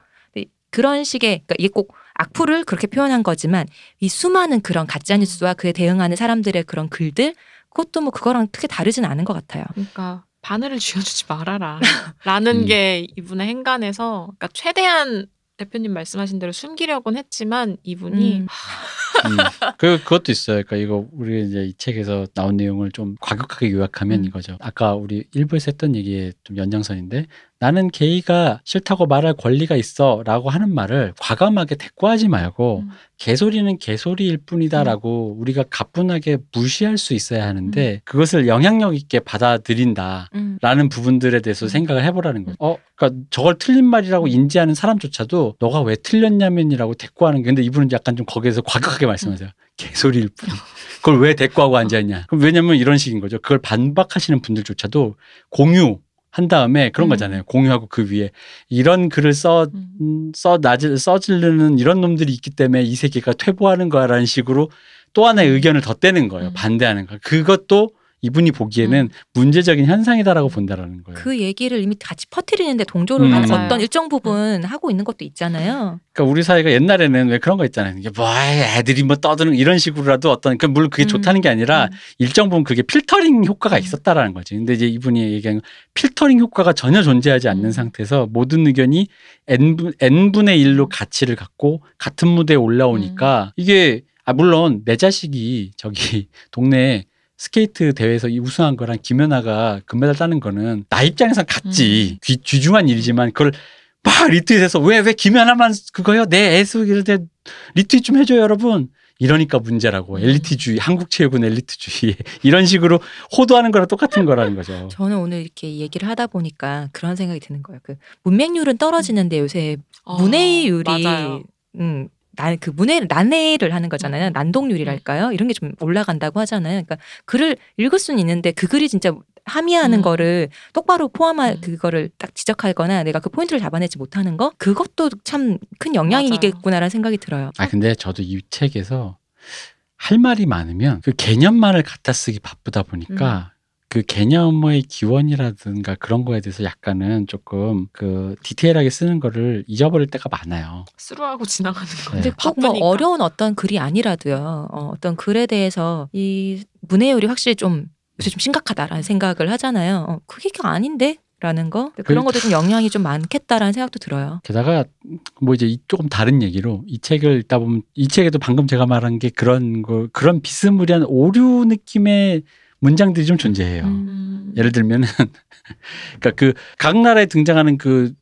그런 식의 그러니까 이게 꼭 악플을 그렇게 표현한 거지만 이 수많은 그런 가짜 뉴스와 그에 대응하는 사람들의 그런 글들 그것도 뭐 그거랑 크게 다르진 않은 것 같아요. 그러니까 바늘을 쥐어주지 말아라. [LAUGHS] 라는 음. 게 이분의 행간에서 그러니까 최대한 대표님 말씀하신 대로 숨기려고는 했지만 이분이 음. 음. 그 그것도 있어요. 그러니까 이거 우리 이제 이 책에서 나온 내용을 좀 과격하게 요약하면 음. 이거죠. 아까 우리 일부에서 했던 얘기의 좀 연장선인데 나는 게이가 싫다고 말할 권리가 있어 라고 하는 말을 과감하게 대꾸하지 말고 음. 개소리는 개소리일 뿐이다라고 우리가 가뿐하게 무시할 수 있어야 하는데 그것을 영향력 있게 받아들인다. 음. 라는 부분들에 대해서 음. 생각을 해보라는 거예요. 어, 그러니까 저걸 틀린 말이라고 인지하는 사람조차도 너가 왜 틀렸냐면이라고 대꾸하는 게 근데 이분은 약간 좀 거기에서 과격하게 말씀하세요. 개소리일 뿐. 그걸 왜 대꾸하고 앉아있냐. 그럼 왜냐면 이런 식인 거죠. 그걸 반박하시는 분들조차도 공유. 한 다음에 그런 음. 거잖아요. 공유하고 그 위에 이런 글을 써, 음. 음, 써, 나질, 써지르는 이런 놈들이 있기 때문에 이 세계가 퇴보하는 거야라는 식으로 또 하나의 의견을 덧대는 거예요. 음. 반대하는 거. 그것도 이분이 보기에는 음. 문제적인 현상이다라고 본다라는 거예요. 그 얘기를 이미 같이 퍼뜨리는데 동조를 음. 하는. 어떤 일정 부분 하고 있는 것도 있잖아요. 그러니까 우리 사회가 옛날에는 왜 그런 거 있잖아요. 이게 뭐 애들이 뭐 떠드는 이런 식으로라도 어떤 그 물론 그게 음. 좋다는 게 아니라 음. 일정 부분 그게 필터링 효과가 음. 있었다라는 거지. 근데 이제 이분이 얘기한 건 필터링 효과가 전혀 존재하지 않는 음. 상태에서 모든 의견이 n n분의 1로 가치를 갖고 같은 무대에 음. 올라오니까 이게 아 물론 내 자식이 저기 [LAUGHS] 동네에 스케이트 대회에서 이 우승한 거랑 김연아가 금메달 따는 거는 나 입장에선 같지 귀, 귀중한 일이지만 그걸 막 retweet해서 왜 왜 김연아만 그거요 내 애수 이런데 리트윗 좀 해줘요 여러분 이러니까 문제라고 음. 엘리트주의 한국 체육은 엘리트주의 [LAUGHS] 이런 식으로 호도하는 거랑 똑같은 거라는 거죠. 저는 오늘 이렇게 얘기를 하다 보니까 그런 생각이 드는 거예요. 그 문맹률은 떨어지는데 요새 어, 문해율이. 음, 난 그 문해 난해를 하는 거잖아요. 음. 난동률이랄까요? 이런 게 좀 올라간다고 하잖아요. 그러니까 글을 읽을 수는 있는데 그 글이 진짜 함의하는 음. 거를 똑바로 포함한 음. 그거를 딱 지적하거나 내가 그 포인트를 잡아내지 못하는 거 그것도 참 큰 영향이겠구나라는 생각이 들어요. 아 근데 저도 이 책에서 할 말이 많으면 그 개념만을 갖다 쓰기 바쁘다 보니까 그 개념의 기원이라든가 그런 거에 대해서 약간은 조금 그 디테일하게 쓰는 거를 잊어버릴 때가 많아요. 스루하고 지나가는 거. 네. 근데 꼭뭐 바쁘니까. 어려운 어떤 글이 아니라도요. 어, 어떤 글에 대해서 이 문해율이 확실히 좀 요새 좀 심각하다라는 생각을 하잖아요. 어, 그게 아닌데? 라는 거 그런 것도 좀 영향이 좀 많겠다라는 생각도 들어요. 게다가 뭐 이제 이 조금 다른 얘기로 이 책을 읽다 보면 이 책에도 방금 제가 말한 게 그런 거 그런 비스무리한 오류 느낌의 문장들이 좀 존재해요. 음. 음. 예를 들면은 [LAUGHS] 그러니까 그 각 나라에 등장하는 그,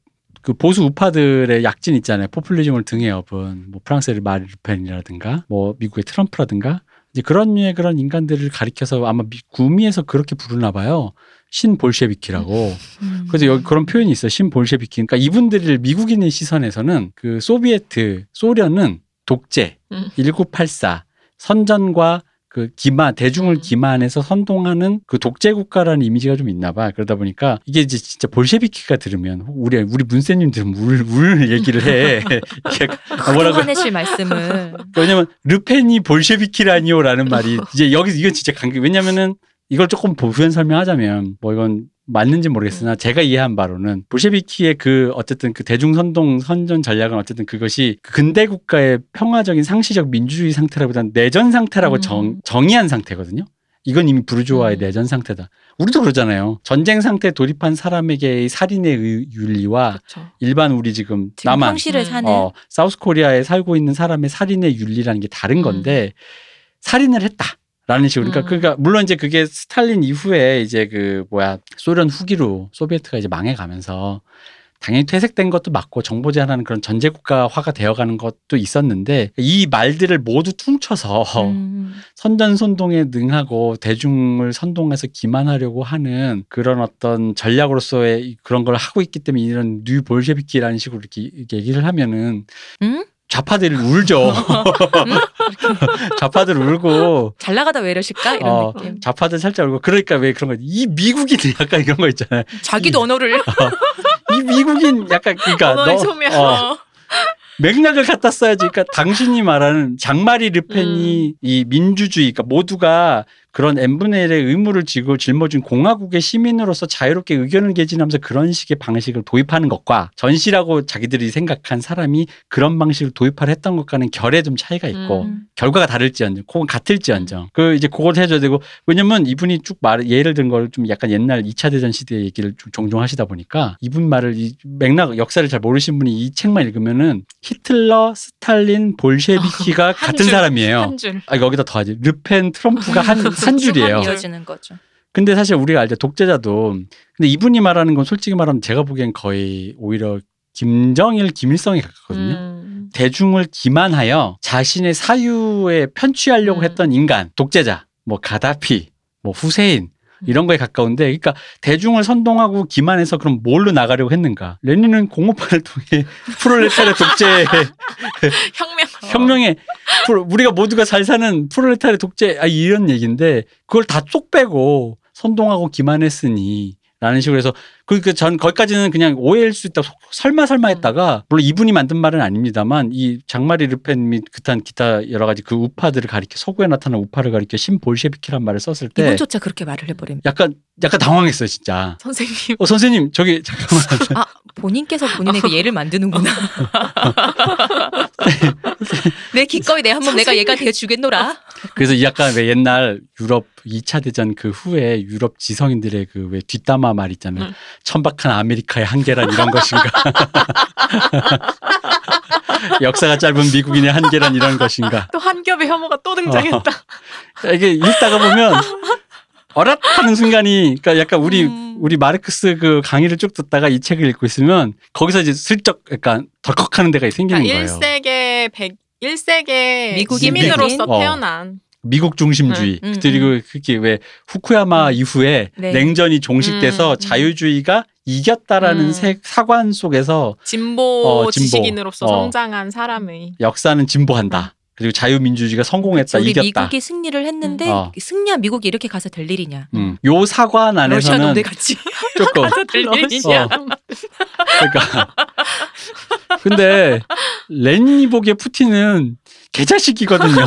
그 보수 우파들의 약진 있잖아요. 포퓰리즘을 등에 업은 뭐 프랑스의 마리 르펜이라든가 뭐 미국의 트럼프라든가 이제 그런 류의 그런 인간들을 가리켜서 아마 미, 구미에서 그렇게 부르나 봐요. 신 볼셰비키라고. 음. 그래서 여기 그런 표현이 있어. 신 볼셰비키. 그러니까 이분들을 미국인의 시선에서는 그 소비에트, 소련은 독재, 음. 1984, 선전과 그 기만, 대중을 음. 기만해서 선동하는 그 독재 국가라는 이미지가 좀 있나 봐. 그러다 보니까 이게 이제 진짜 볼셰비키가 들으면 우리 우리 문세님 들으면 울, 울 얘기를 해. [LAUGHS] 뭐라고 화내실 말씀을 [LAUGHS] 왜냐면 르펜이 볼셰비키라니요라는 말이 이제 여기 이건 진짜 관계. 왜냐면은 이걸 조금 보편 설명하자면 뭐 이건 맞는지 모르겠으나 제가 이해한 바로는 볼셰비키의 그 어쨌든 그 대중 선동 선전 전략은 어쨌든 그것이 그 근대 국가의 평화적인 상시적 민주주의 상태라보다는 내전 상태라고 음. 정, 정의한 상태거든요. 이건 이미 부르주아의 음. 내전 상태다. 우리도 그러잖아요. 전쟁 상태에 돌입한 사람에게의 살인의 의- 윤리와 그렇죠. 일반 우리 지금 지금 남한 현실을 음. 사는 어, 사우스 코리아에 살고 있는 사람의 살인의 윤리라는 게 다른 음. 건데 살인을 했다. 라는 식으로. 그러니까, 음. 그러니까, 물론 이제 그게 스탈린 이후에 이제 그, 뭐야, 소련 후기로 소비에트가 이제 망해가면서 당연히 퇴색된 것도 맞고 정보 제한하는 그런 전제국가화가 되어가는 것도 있었는데 이 말들을 모두 퉁쳐서 음. [LAUGHS] 선전선동에 능하고 대중을 선동해서 기만하려고 하는 그런 어떤 전략으로서의 그런 걸 하고 있기 때문에 이런 new 볼셰비키라는 식으로 이렇게 얘기를 하면은 음? 좌파들이 울죠. [LAUGHS] 좌파들 울고 잘 나가다 왜 이러실까 이런 어, 느낌. 좌파들 살짝 울고 그러니까 왜 그런 거 이 미국인 [LAUGHS] 약간 이런 거 있잖아요. 자기도 언어를 이 미국인 약간 그러니까 언어의 너 소멸. 어, 맥락을 갖다 써야지. 그러니까 당신이 말하는 장마리 르펜이 이 민주주의, 그러니까 모두가 그런 n분의 1의 의무를 지고 짊어진 공화국의 시민으로서 자유롭게 의견을 개진하면서 그런 식의 방식을 도입하는 것과 전시라고 자기들이 생각한 사람이 그런 방식을 도입하려 했던 것과는 결에 좀 차이가 있고 음. 결과가 다를지언정, 혹은 같을지언정. 그 이제 그걸 해줘야 되고 왜냐면 이분이 쭉 말, 예를 든 걸 좀 약간 옛날 2차 대전 시대 얘기를 좀 종종 하시다 보니까 이분 말을 이 맥락, 역사를 잘 모르신 분이 이 책만 읽으면은 히틀러, 스탈린, 볼셰비키가 [LAUGHS] 한 같은 줄, 사람이에요. 한 줄. 아, 여기다 더하지. 르펜, 트럼프가 한, [LAUGHS] 한 줄이에요. 이어지는 거죠. 근데 사실 우리가 알죠. 독재자도. 근데 이분이 말하는 건 솔직히 말하면 제가 보기엔 거의 오히려 김정일, 김일성에 가깝거든요. 음. 대중을 기만하여 자신의 사유에 편취하려고 음. 했던 인간, 독재자, 뭐 가다피, 뭐 후세인 이런 거에 가까운데, 그러니까 대중을 선동하고 기만해서 그럼 뭘로 나가려고 했는가? 레닌은 공업화를 통해 [LAUGHS] 프롤레타리아 독재 [LAUGHS] 혁명. [LAUGHS] 혁명에 우리가 모두가 잘 사는 프롤레타리아 독재 아 이런 얘기인데 그걸 다 쏙 빼고 선동하고 기만했으니 라는 식으로 해서 그러니까 전 거기까지는 그냥 오해일 수 있다 속- 설마 설마 했다가 물론 이분이 만든 말은 아닙니다만 이 장마리 르펜 및 그딴 기타 여러 가지 그 우파들을 가리켜 서구에 나타난 우파를 가리켜 신볼셰비키란 말을 썼을 때 이분조차 그렇게 말을 해버리면 약간 약간 당황했어요 진짜 선생님. 어 선생님 저기 잠깐만 아 본인께서 본인의 그 [LAUGHS] 예를 만드는구나. [LAUGHS] 내 기꺼이 내 한번 내가 얘가 돼 주겠노라. 그래서 이 약간 왜 옛날 유럽 2차 대전 그 후에 유럽 지성인들의 그 왜 뒷담화 말 있잖아요. 응. 천박한 아메리카의 한계란 이런 것인가. [LAUGHS] 역사가 짧은 미국인의 한계란 이런 것인가. 또 한 겹의 혐오가 또 등장했다. 이게 읽다가 보면 어랏 하는 순간이 그러니까 약간 우리 음. 우리 마르크스 그 강의를 쭉 듣다가 이 책을 읽고 있으면 거기서 이제 슬쩍 약간 덜컥하는 데가 생기는 그러니까 거예요. 1세계 100 1세계 미국인 시민으로서 어. 태어난 미국 중심주의 음, 음, 그리고 그게 왜 후쿠야마 이후에 네. 냉전이 종식돼서 음, 음. 자유주의가 이겼다라는 음. 세- 사관 속에서 진보 어, 진보. 지식인으로서 어. 성장한 사람의 역사는 진보한다. 그리고 자유민주주의가 성공했다, 우리 이겼다. 미국이 승리를 했는데 음. 어. 승리한 미국이 이렇게 가서 될 일이냐? 음. 요 사관 러시아 안에서는 놈들 같이 [LAUGHS] 조금 가서 될 일이냐? 어. 그러니까 [LAUGHS] 근데 레닌이 보기에 푸틴은 개자식이거든요.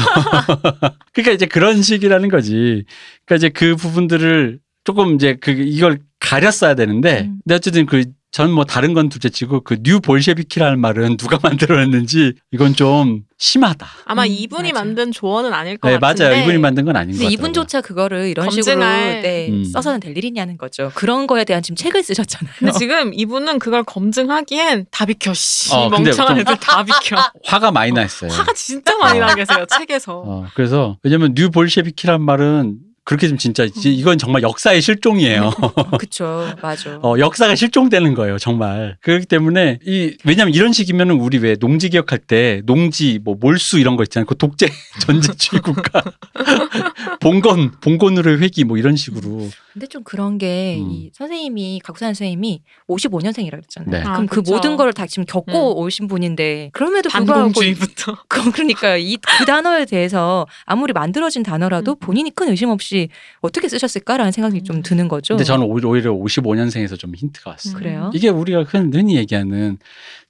[LAUGHS] 그러니까 이제 그런 식이라는 거지. 그러니까 이제 그 부분들을 조금 이제 그 이걸 가렸어야 되는데 음. 근데 어쨌든 그전뭐 다른 건 둘째치고 그 new 볼셰비키라는 말은 누가 [LAUGHS] 만들어냈는지 이건 좀 심하다. 아마 음, 이분이 맞아. 만든 조어는 아닐 것 네, 같은데 맞아요. 이분이 만든 건 아닌 것 근데 같아요. 이분조차 그거를 이런 검증할- 식으로 네, 음. 써서는 될 일이냐는 거죠. 그런 거에 대한 지금 책을 쓰셨잖아요. 근데 지금 이분은 그걸 검증하기엔 다 비켜 씨 어, 멍청한 좀- 애들 다 비켜 [LAUGHS] 화가 많이 났어요. 화가 진짜 많이 어. 나 계세요 책에서 어, 그래서 왜냐면 new 볼셰비키란 말은 그렇게 좀 진짜 지- 이건 정말 역사의 실종이에요. [LAUGHS] 그쵸, 맞아. 어, 역사가 실종되는 거예요, 정말. 그렇기 때문에 이 왜냐면 이런 식이면은 우리 왜 농지 개혁할 때 농지 뭐 몰수 이런 거 있잖아요. 그 독재 [LAUGHS] 전제주의 국가 [LAUGHS] [LAUGHS] 봉건 봉건으로의 회기 뭐 이런 식으로. 근데 좀 그런 게 음. 이 선생님이 각수한 선생님이 55년생이라 그랬잖아요. 네. 아, 그럼 그 그쵸. 모든 걸 다 지금 겪고 오신 분인데 그럼에도 불구하고 반공주의부터 [LAUGHS] 그- 그러니까 이 그 단어에 대해서 아무리 만들어진 단어라도 음. 본인이 큰 의심 없이 어떻게 쓰셨을까라는 생각이 좀 음. 드는 거죠. 근데 저는 오히려- 오히려 55년생에서 좀 힌트가 왔어요. 음. 그래요? 이게 우리가 흔- 흔히 얘기하는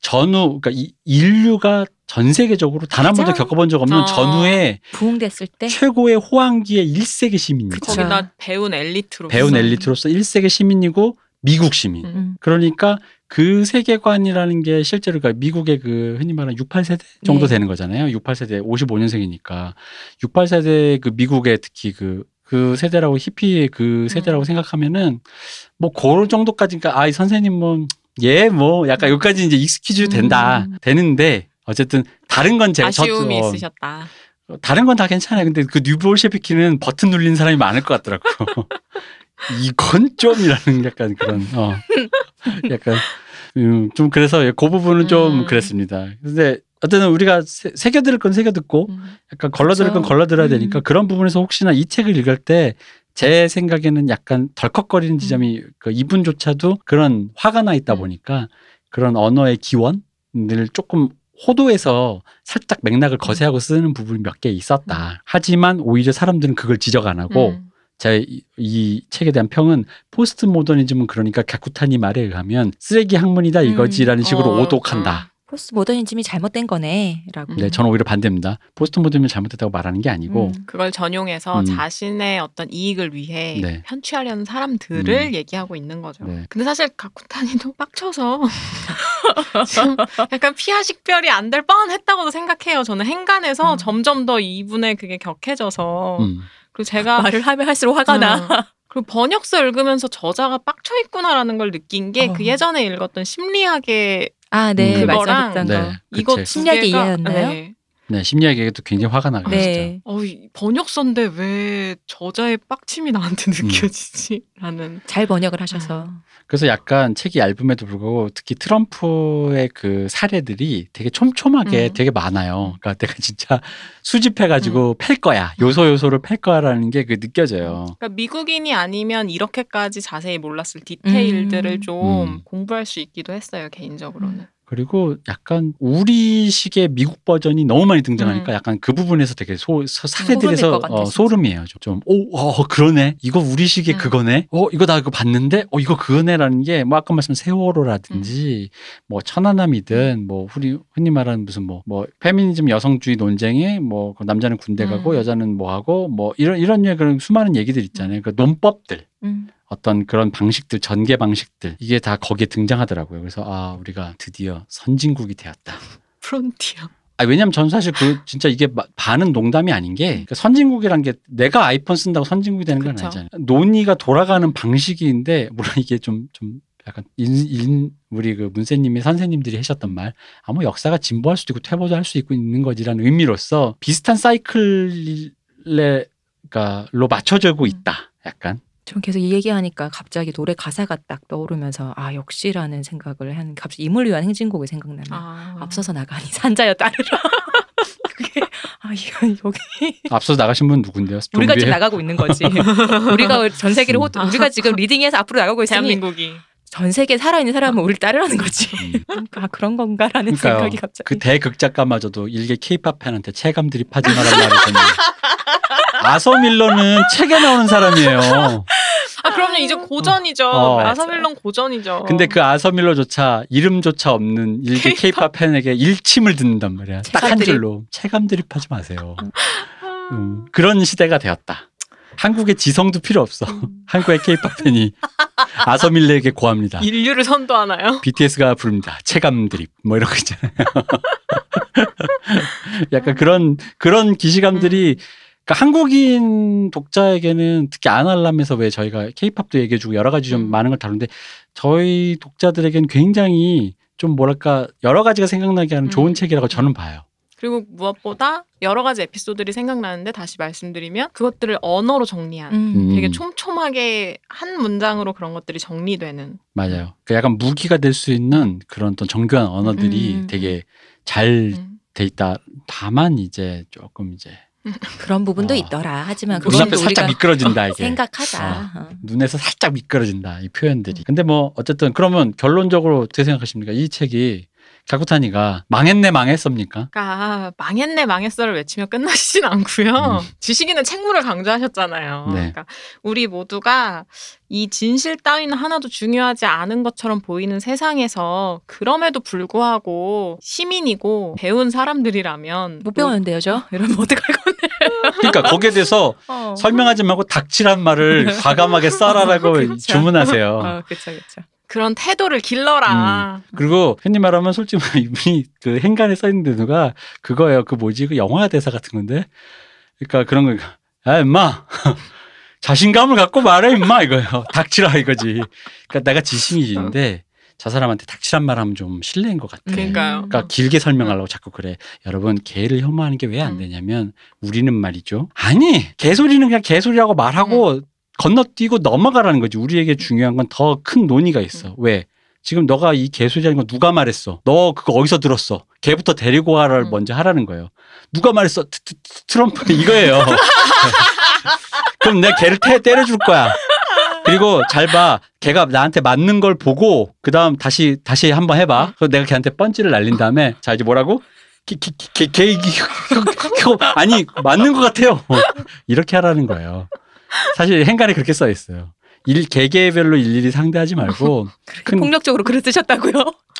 전후 그러니까 이 인류가 전 세계적으로 단 한 번도 겪어본 적 없는 어. 전후에 부흥됐을 때 최고의 호황기의 1세계 시민이고 그쵸. 거기다 배운 엘리트로 배운 엘리트로서 1세계 시민이고 미국 시민. 음. 음. 그러니까 그 세계관이라는 게 실제로 그러니까 미국의 그 흔히 말하는 68세대 정도 네. 되는 거잖아요. 68세대 55년생이니까 68세대 그 미국의 특히 그그 세대라고 히피의 그 세대라고 음. 생각하면은 뭐 그런 정도까지니까 아이 선생님 뭐 예 뭐 약간 여기까지 이제 excuse 된다 음. 되는데 어쨌든 다른 건 제가 저- 아쉬움이 어, 있으셨다 다른 건 다 괜찮아요. 근데 그 뉴볼셰비키는 버튼 눌린 사람이 많을 것 같더라고. [LAUGHS] 이건 좀이라는 약간 그런 어 [LAUGHS] 약간 음, 좀 그래서 그 부분은 좀 음. 그랬습니다. 근데 어쨌든 우리가 새- 새겨들을 건 새겨듣고 음. 약간 걸러들을 건. 걸러들어야 음. 되니까 그런 부분에서 혹시나 이 책을 읽을 때 제 생각에는 약간 덜컥거리는 지점이 그 이분조차도 그런 화가 나 있다 음. 보니까 그런 언어의 기원을 조금 호도에서 살짝 맥락을 거세하고 쓰는 부분이 몇 개 있었다. 하지만 오히려 사람들은 그걸 지적 안 하고 음. 제이 책에 대한 평은 포스트 모더니즘은 그러니까 가쿠타니 말에 의하면 쓰레기 학문이다 이거지라는 식으로 어, 오독한다. 포스트 모더니즘이 잘못된 거네라고. 음. 네, 저는 오히려 반대입니다. 포스트 모더니즘이 잘못됐다고 말하는 게 아니고 음. 그걸 전용해서 음. 자신의 어떤 이익을 위해 네. 편취하려는 사람들을 음. 얘기하고 있는 거죠. 네. 근데 사실 가쿠타니도 [LAUGHS] 빡쳐서 [LAUGHS] 좀 약간 피하 식별이 안 될 뻔했다고도 생각해요. 저는 행간에서 음. 점점 더 이분의 그게 격해져서 음. 그리고 제가 [LAUGHS] 말을 하면 할수록 화가 나. 음. 그리고 번역서 읽으면서 저자가 빡쳐 있구나라는 걸 느낀 게그 어. 예전에 읽었던 심리학의 아, 네, 음. 그거랑. 네. 이거 개가- 이해였나요? 네. 네, 심리학에도 굉장히 화가. 진짜. 네. 어, 이 번역서인데 왜 저자의 빡침이 나한테 음. 느껴지지? 라는. 잘 번역을 하셔서. 그래서 약간 책이 얇음에도 불구하고 특히 트럼프의 그 사례들이 되게 촘촘하게 음. 되게 많아요. 그러니까 내가 진짜 수집해 가지고 팰 거야. 요소 요소를 팰 거야라는 게 그 느껴져요. 그러니까 미국인이 아니면 이렇게까지 자세히 몰랐을 디테일들을 음. 좀 음. 공부할 수 있기도 했어요, 개인적으로는. 그리고 약간 우리식의 미국 버전이 너무 많이 등장하니까 음. 약간 그 부분에서 되게 소, 소- 소름일 사례들에서 어. 소름이에요. 좀, 좀 오, 어, 그러네. 이거 우리식의 음. 그거네. 어, 이거 나 이거 봤는데, 어, 이거 그거네라는 게, 뭐, 아까 말씀 세월호라든지, 뭐, 천안함이든, 뭐, 흔히, 흔히 말하는 무슨 뭐, 뭐, 페미니즘 여성주의 논쟁에, 뭐, 그 남자는 군대 가고, 음. 여자는 뭐 하고, 뭐, 이런, 이런 그런 수많은 얘기들 있잖아요. 그 논법들. 음. 어떤 그런 방식들, 전개 방식들, 이게 다 거기에 등장하더라고요. 그래서, 아, 우리가 드디어 선진국이 되었다. 프론티어. 아, 왜냐면 전 사실 그 진짜 이게 마- 반은 농담이 아닌 게그 선진국이란 게 내가 아이폰 쓴다고 선진국이 되는 건 그쵸. 아니잖아요. 논의가 돌아가는 방식인데 물론 이게 좀좀 약간 인, 인 우리 그 문세님의 선생님들이 하셨던 말, 아무 역사가 진보할 수도 있고 퇴보도 할 수 있고 있는 거지라는 의미로서 비슷한 사이클에 그러니까로 맞춰지고 음. 있다. 약간 전 계속 이 얘기하니까 갑자기 노래 가사가 딱 떠오르면서 아 역시라는 생각을 한 갑자기 임을 위한 행진곡이 생각나네. 아. 앞서서 나가니 산자여 따르라. 그게 아 이거 여기 앞서 나가신 분 누군데요? 우리가 지금 나가고 있는 거지. 우리가 전 세계를 호, 우리가 지금 리딩해서 앞으로 나가고 있으니 대한민국이. 전 세계 살아있는 사람은 우리를 따르라는 거지. 음. 아 그런 건가라는 그러니까요. 생각이 갑자기. 그 대극 작가마저도 일개 케이팝 팬한테 체감 드립하지 말란 말을 듣는 [LAUGHS] 아서 밀러는 책에 나오는 사람이에요. 아, 그럼요. 이제 고전이죠. 어. 아사밀론 고전이죠. 근데 그 아서 밀러조차 이름조차 없는 일개 케이팝 팬에게 일침을 듣는단 말이야. 딱 한. 줄로 체감 드립하지 마세요. 음, 그런 시대가 되었다. 한국의 지성도 필요 없어. 한국의 케이팝 팬이 아서 밀러에게 고합니다. 인류를 선도하나요? BTS가 부릅니다. 체감 드립 뭐 이런 거 있잖아요. [LAUGHS] 약간 그런 그런 기시감들이 그러니까 한국인 독자에게는 특히 아날람에서 왜 저희가 케이팝도 얘기해주고 여러 가지 좀 음. 많은 걸 다루는데 저희 독자들에게는 굉장히 좀 뭐랄까 여러 가지가 생각나게 하는 좋은 음. 책이라고 저는 봐요. 그리고 무엇보다 여러 가지 에피소드들이 생각나는데 다시 말씀드리면 그것들을 언어로 정리한 음. 되게 음. 촘촘하게 한 문장으로 그런 것들이 정리되는 맞아요. 그 약간 무기가 될 수 있는 그런 또 정교한 언어들이 음. 되게 잘돼 음. 있다. 다만 이제 조금 이제 그런 부분도 어. 있더라. 하지만 눈앞에 눈앞에 그건 또 살짝 미끄러진다 이게. 생각하자. 어. 눈에서 살짝 미끄러진다 이 표현들이. 근데 뭐 어쨌든 그러면 결론적으로 어떻게 생각하십니까? 이 책이 가쿠타니가 망했네 망했습니까? 그러니까 망했네 망했어를 외치며 끝나시진 않고요. 지식인은 책무를 강조하셨잖아요. 네. 그러니까 우리 모두가 이 진실 따위는 하나도 중요하지 않은 것처럼 보이는 세상에서 그럼에도 불구하고 시민이고 배운 사람들이라면 못 배웠는데요, 저? 이러면 어떡할 건데? 그러니까 거기에 대해서 [LAUGHS] 어. 설명하지 말고 닥치란 말을 과감하게 써라라고 [LAUGHS] 그렇죠. 주문하세요. 어, 그렇죠, 그렇죠. 그런 태도를 길러라. 그리고 흔히 말하면 솔직히 이분이 그 행간에 써 있는 데가 그거예요. 그 뭐지? 그 영화 대사 같은 건데. 그러니까 그런 거. 야, 임마. [LAUGHS] 자신감을 갖고 말해, 임마. 이거예요. 닥치라 이거지. 그러니까 내가 지식인인데 저 사람한테 닥치란 말 하면 좀 실례인 것 같아. 그러니까요. 그러니까 길게 설명하려고 자꾸 그래. 여러분, 개를 혐오하는 게 왜안 음. 되냐면 우리는 말이죠. 아니, 개소리는 그냥 개소리라고 말하고 음. 건너뛰고 넘어가라는 거지. 우리에게 중요한 건 더 큰 논의가 있어. 음. 왜? 지금 너가 이 개소리라는 거 누가 말했어? 너 그거 어디서 들었어? 걔부터 데리고 와를 음. 먼저 하라는 거예요. 누가 말했어? 트, 트, 트, 트럼프 [LAUGHS] 이거예요. [LAUGHS] 그럼 내가 걔를 태, 때려줄 거야. 그리고 잘 봐. 걔가 나한테 맞는 걸 보고 그다음 다시 다시 한번 해봐. 그래서 내가 걔한테 펀치를 날린 다음에 자 이제 뭐라고? 걔걔걔 아니 맞는 것 같아요. [LAUGHS] 이렇게 하라는 거예요. 사실 행간에 그렇게 써 있어요. 일 개개별로 일일이 상대하지 말고 [LAUGHS] 큰 폭력적으로 글을 쓰셨다고요?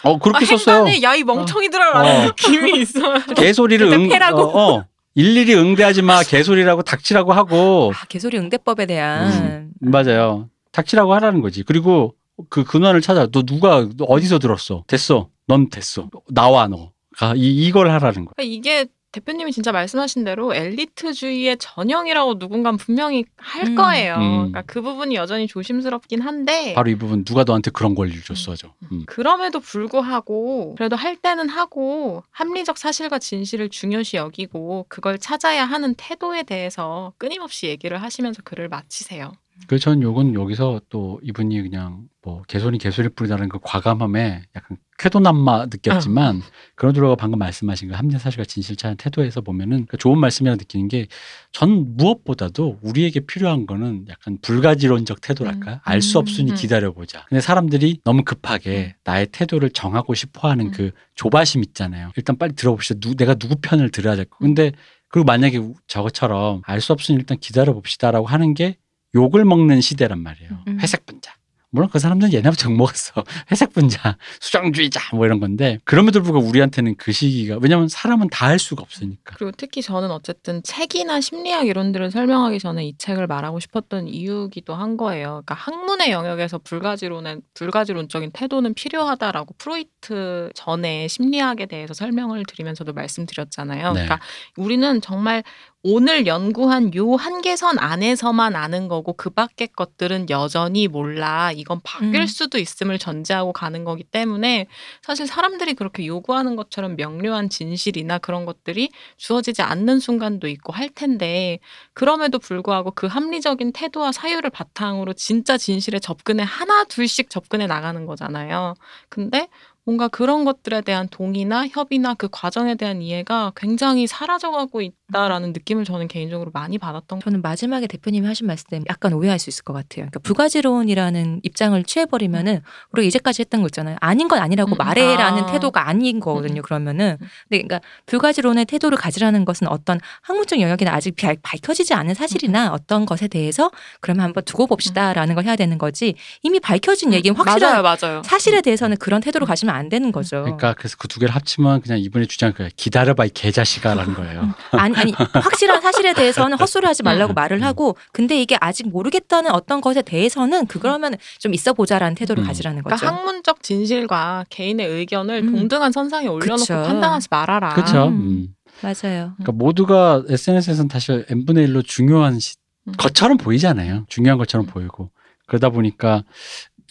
어 그렇게 아, 썼어요. 행간에 야이 멍청이들아라는 어. 느낌이 있어요. 개소리를 응 패라고. 어, 어. 일일이 응대하지 마. 개소리라고 닥치라고 하고 아, 개소리 응대법에 대한 맞아요. 닥치라고 하라는 거지. 그리고 그 근원을 찾아. 너 누가 너 어디서 들었어? 됐어. 넌 됐어. 나와 너. 가 이, 이걸 하라는 거야. 그러니까 이게 대표님이 진짜 말씀하신 대로 엘리트주의의 전형이라고 누군가 분명히 할 음. 거예요. 음. 그러니까 그 부분이 여전히 조심스럽긴 한데 바로 이 부분 누가 너한테 그런 권리를 줬어. 죠 음. 그럼에도 불구하고 그래도 할 때는 하고 합리적 사실과 진실을 중요시 여기고 그걸 찾아야 하는 태도에 대해서 끊임없이 얘기를 하시면서 글을 마치세요. 그래서 전 요건 여기서 또 이분이 그냥 뭐 개소리 개소리 뿌리다는 그 과감함에 약간 쾌도남마 느꼈지만 그런 들어가 방금 말씀하신 그 합리적 사실과 진실 찾는 태도에서 보면은 그 좋은 말씀이라고 느끼는 게 전 무엇보다도 우리에게 필요한 거는 약간 불가지론적 태도랄까 음. 알수 없으니 음. 기다려보자. 근데 사람들이 너무 급하게 나의 태도를 정하고 싶어하는 음. 그 조바심 있잖아요. 일단 빨리 들어봅시다. 누, 내가 누구 편을 들어야 될 거. 근데 그리고 만약에 저것처럼 알 수 없으니 일단 기다려봅시다라고 하는 게 욕을 먹는 시대란 말이에요. 음. 회색 분자. 물론 그 사람들은 옛날부터 욕 먹었어. [LAUGHS] 회색 분자, 수정주의자 뭐 이런 건데 그럼에도 불구하고 우리한테는 그 시기가 왜냐면 사람은 다 할 수가 없으니까. 그리고 특히 저는 어쨌든 책이나 심리학 이론들을 설명하기 전에 이 책을 말하고 싶었던 이유기도 한 거예요. 그러니까 학문의 영역에서 불가지론의 불가지론적인 태도는 필요하다라고 프로이트 전에 심리학에 대해서 설명을 드리면서도 말씀드렸잖아요. 네. 그러니까 우리는 정말 오늘 연구한 요 한계선 안에서만 아는 거고 그 밖의 것들은 여전히 몰라. 이건 바뀔 음. 수도 있음을 전제하고 가는 거기 때문에 사실 사람들이 그렇게 요구하는 것처럼 명료한 진실이나 그런 것들이 주어지지 않는 순간도 있고 할 텐데 그럼에도 불구하고 그 합리적인 태도와 사유를 바탕으로 진짜 진실에 접근해 하나 둘씩 접근해 나가는 거잖아요. 근데 뭔가 그런 것들에 대한 동의나 협의나 그 과정에 대한 이해가 굉장히 사라져가고 있다라는 느낌을 저는 개인적으로 많이 받았던 저는 마지막에 대표님이 하신 말씀 약간 오해할 수 있을 것 같아요. 그러니까 부가지론이라는 입장을 취해버리면은 우리가 이제까지 했던 거 있잖아요. 아닌 건 아니라고 음, 말해라는 아. 태도가 아닌 거거든요. 음. 그러면은 근데 그러니까 불가지론의 태도를 가지라는 것은 어떤 학문적 영역이나 아직 비- 밝혀지지 않은 사실이나 어떤 것에 대해서 그러면 한번 두고 봅시다라는 걸 해야 되는 거지 이미 밝혀진 얘기는 확실한 맞아요, 맞아요. 사실에 대해서는 그런 태도로 가시면 안 되는 거죠. 그러니까 그래서 그 두 개를 합치면 그냥 이분의 주장 그 기다려봐 이 개자식아라는 거예요. 아니 아니 확실한 사실에 대해서는 헛소리 하지 말라고 말을 하고 근데 이게 아직 모르겠다는 어떤 것에 대해서는 그러면 좀 있어 보자라는 태도를 음. 가지라는 거죠. 그러니까 학문적 진실과 개인의 의견을 음. 동등한 선상에 올려놓고 그쵸. 판단하지 말아라. 그렇죠. 음. 음. 맞아요. 그러니까 모두가 SNS에서는 사실 n분의 1로 중요한 시- 음. 것처럼 보이잖아요. 중요한 것처럼 보이고 그러다 보니까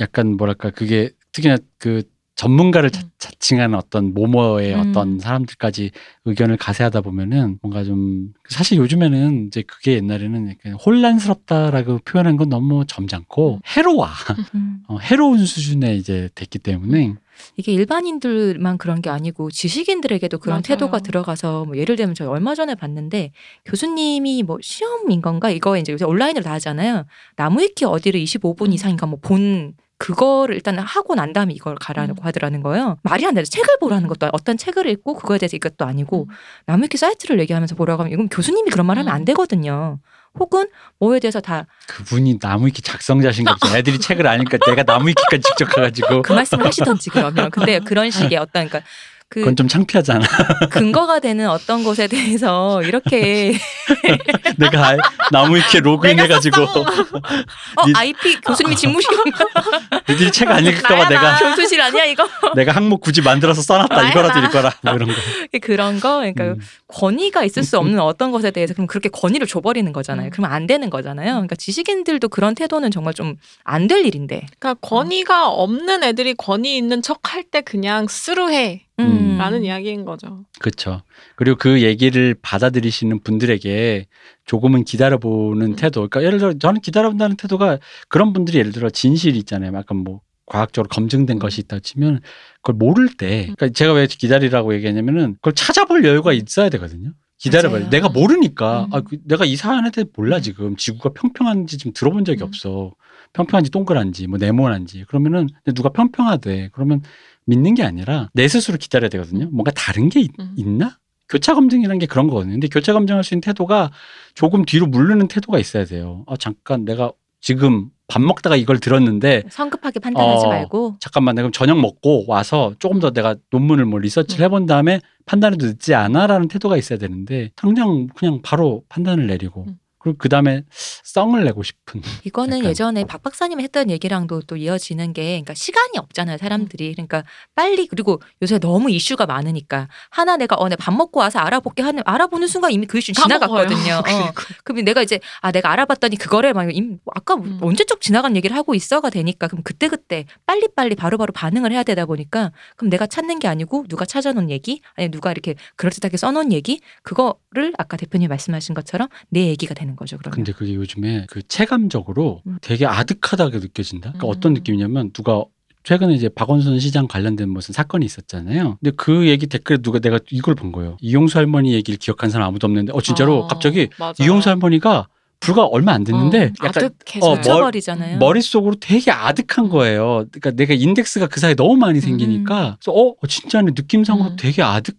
약간 뭐랄까 그게 특히나 그 전문가를 자, 음. 자칭하는 어떤 모모의 음. 어떤 사람들까지 의견을 가세하다 보면은 뭔가 좀 사실 요즘에는 이제 그게 옛날에는 약간 혼란스럽다라고 표현한 건 너무 점잖고 해로워 음. 어, 해로운 수준에 이제 됐기 때문에 이게 일반인들만 그런 게 아니고 지식인들에게도 그런 맞아요. 태도가 들어가서 뭐 예를 들면 저희 얼마 전에 봤는데 교수님이 뭐 시험인 건가 이거 이제 요새 온라인으로 다 하잖아요. 나무 위키 어디를 25분 음. 이상인가 뭐 본 그거를 일단 하고 난 다음에 이걸 가라고 음. 하더라는 거예요. 말이 안 되죠. 책을 보라는 것도 어떤 책을 읽고 그거에 대해서 이것도 아니고 음. 나무 위키 사이트를 얘기하면서 보라고 하면 이건 교수님이 그런 말 하면 안 음. 되거든요. 혹은 뭐에 대해서 다그 그분이 나무위키 작성자신가 보죠. 애들이 책을 아니까 내가 나무위키까지 직접 가가지고 그 말씀을 하시던지 그러면 근데 그런 식의 어떤 그러니까 그 그건 좀 창피하잖아. [LAUGHS] 근거가 되는 어떤 것에 대해서 이렇게 [LAUGHS] 내가 아- 나무 위키에 로그인해 가지고 어 니- IP 교수님이 집무실인가 [LAUGHS] 니들이 책 안 읽을까봐 나야, 내가 나. 교수실 아니야 이거 내가 항목 굳이 만들어서 써놨다 나야, 이거라도 나. 읽어라 뭐 이런 거. 그런 거 그러니까 음. 권위가 있을 수 없는 어떤 것에 대해서 그럼 그렇게 권위를 줘버리는 거잖아요. 음. 그러면 안 되는 거잖아요. 그러니까 지식인들도 그런 태도는 정말 좀 안 될 일인데. 그러니까 권위가 없는 애들이 권위 있는 척 할 때 그냥 스루해. 음. 라는 이야기인 거죠. 그렇죠. 그리고 그 얘기를 받아들이시는 분들에게 조금은 기다려보는 음. 태도. 그러니까 예를 들어 저는 기다려본다는 태도가 그런 분들이 예를 들어 진실 있잖아요. 약간 뭐 과학적으로 검증된 음. 것이 있다 치면 그걸 모를 때, 그러니까 제가 왜 기다리라고 얘기하냐면은 그걸 찾아볼 여유가 있어야 되거든요. 기다려봐요. 내가 모르니까 음. 아, 그 내가 이 사안에 대해 몰라 지금 지구가 평평한지 지금 들어본 적이 음. 없어. 평평한지 동그란지 뭐 네모난지 그러면은 누가 평평하대 그러면 믿는 게 아니라 내 스스로 기다려야 되거든요. 뭔가 다른 게 있, 음. 있나? 교차 검증이라는 게 그런 거거든요. 근데 교차 검증할 수 있는 태도가 조금 뒤로 물르는 태도가 있어야 돼요. 아 잠깐 내가 지금 밥 먹다가 이걸 들었는데 성급하게 판단하지 어. 말고 잠깐만 내가 그럼 저녁 먹고 와서 조금 더 내가 논문을 뭐 리서치를 음. 해본 다음에 판단해도 늦지 않아라는 태도가 있어야 되는데 당장 그냥 바로 판단을 내리고 음. 그리고 그 다음에 썽을 내고 싶은 이거는 약간. 예전에 박 박사님이 했던 얘기랑도 또 이어지는 게 그러니까 시간이 없잖아요 사람들이 그러니까 빨리 그리고 요새 너무 이슈가 많으니까 하나 내가 어내 밥 먹고 와서 알아볼게 하는 알아보는 순간 이미 그 이슈 지나갔거든요. 어. 그럼 내가 이제 아 내가 알아봤더니 그거를 막 임- 아까 음. 언제적 지나간 얘기를 하고 있어가 되니까 그럼 그때 그때 빨리 빨리 바로바로 반응을 해야 되다 보니까 그럼 내가 찾는 게 아니고 누가 찾아놓은 얘기 아니 누가 이렇게 그럴듯하게 써놓은 얘기 그거를 아까 대표님 말씀하신 것처럼 내 얘기가 되는 거죠. 그러면 근데 그게 요즘에 그 체감적으로 음. 되게 아득하다게 느껴진다. 그러니까 음. 어떤 느낌이냐면 누가 최근에 이제 박원순 시장 관련된 무슨 사건이 있었잖아요. 근데 그 얘기 댓글에 누가 내가 이걸 본 거예요. 이용수 할머니 얘기를 기억한 사람 아무도 없는데 어 진짜로 아, 갑자기 맞아. 이용수 할머니가 불과 얼마 안 됐는데 어, 약간 아득해져. 어, 머- 미쳐버리잖아요. 머릿속으로 되게 아득한 거예요. 그러니까 내가 인덱스가 그 사이에 너무 많이 생기니까 그래서 어 어, 진짜네 느낌상으로 음. 되게 아득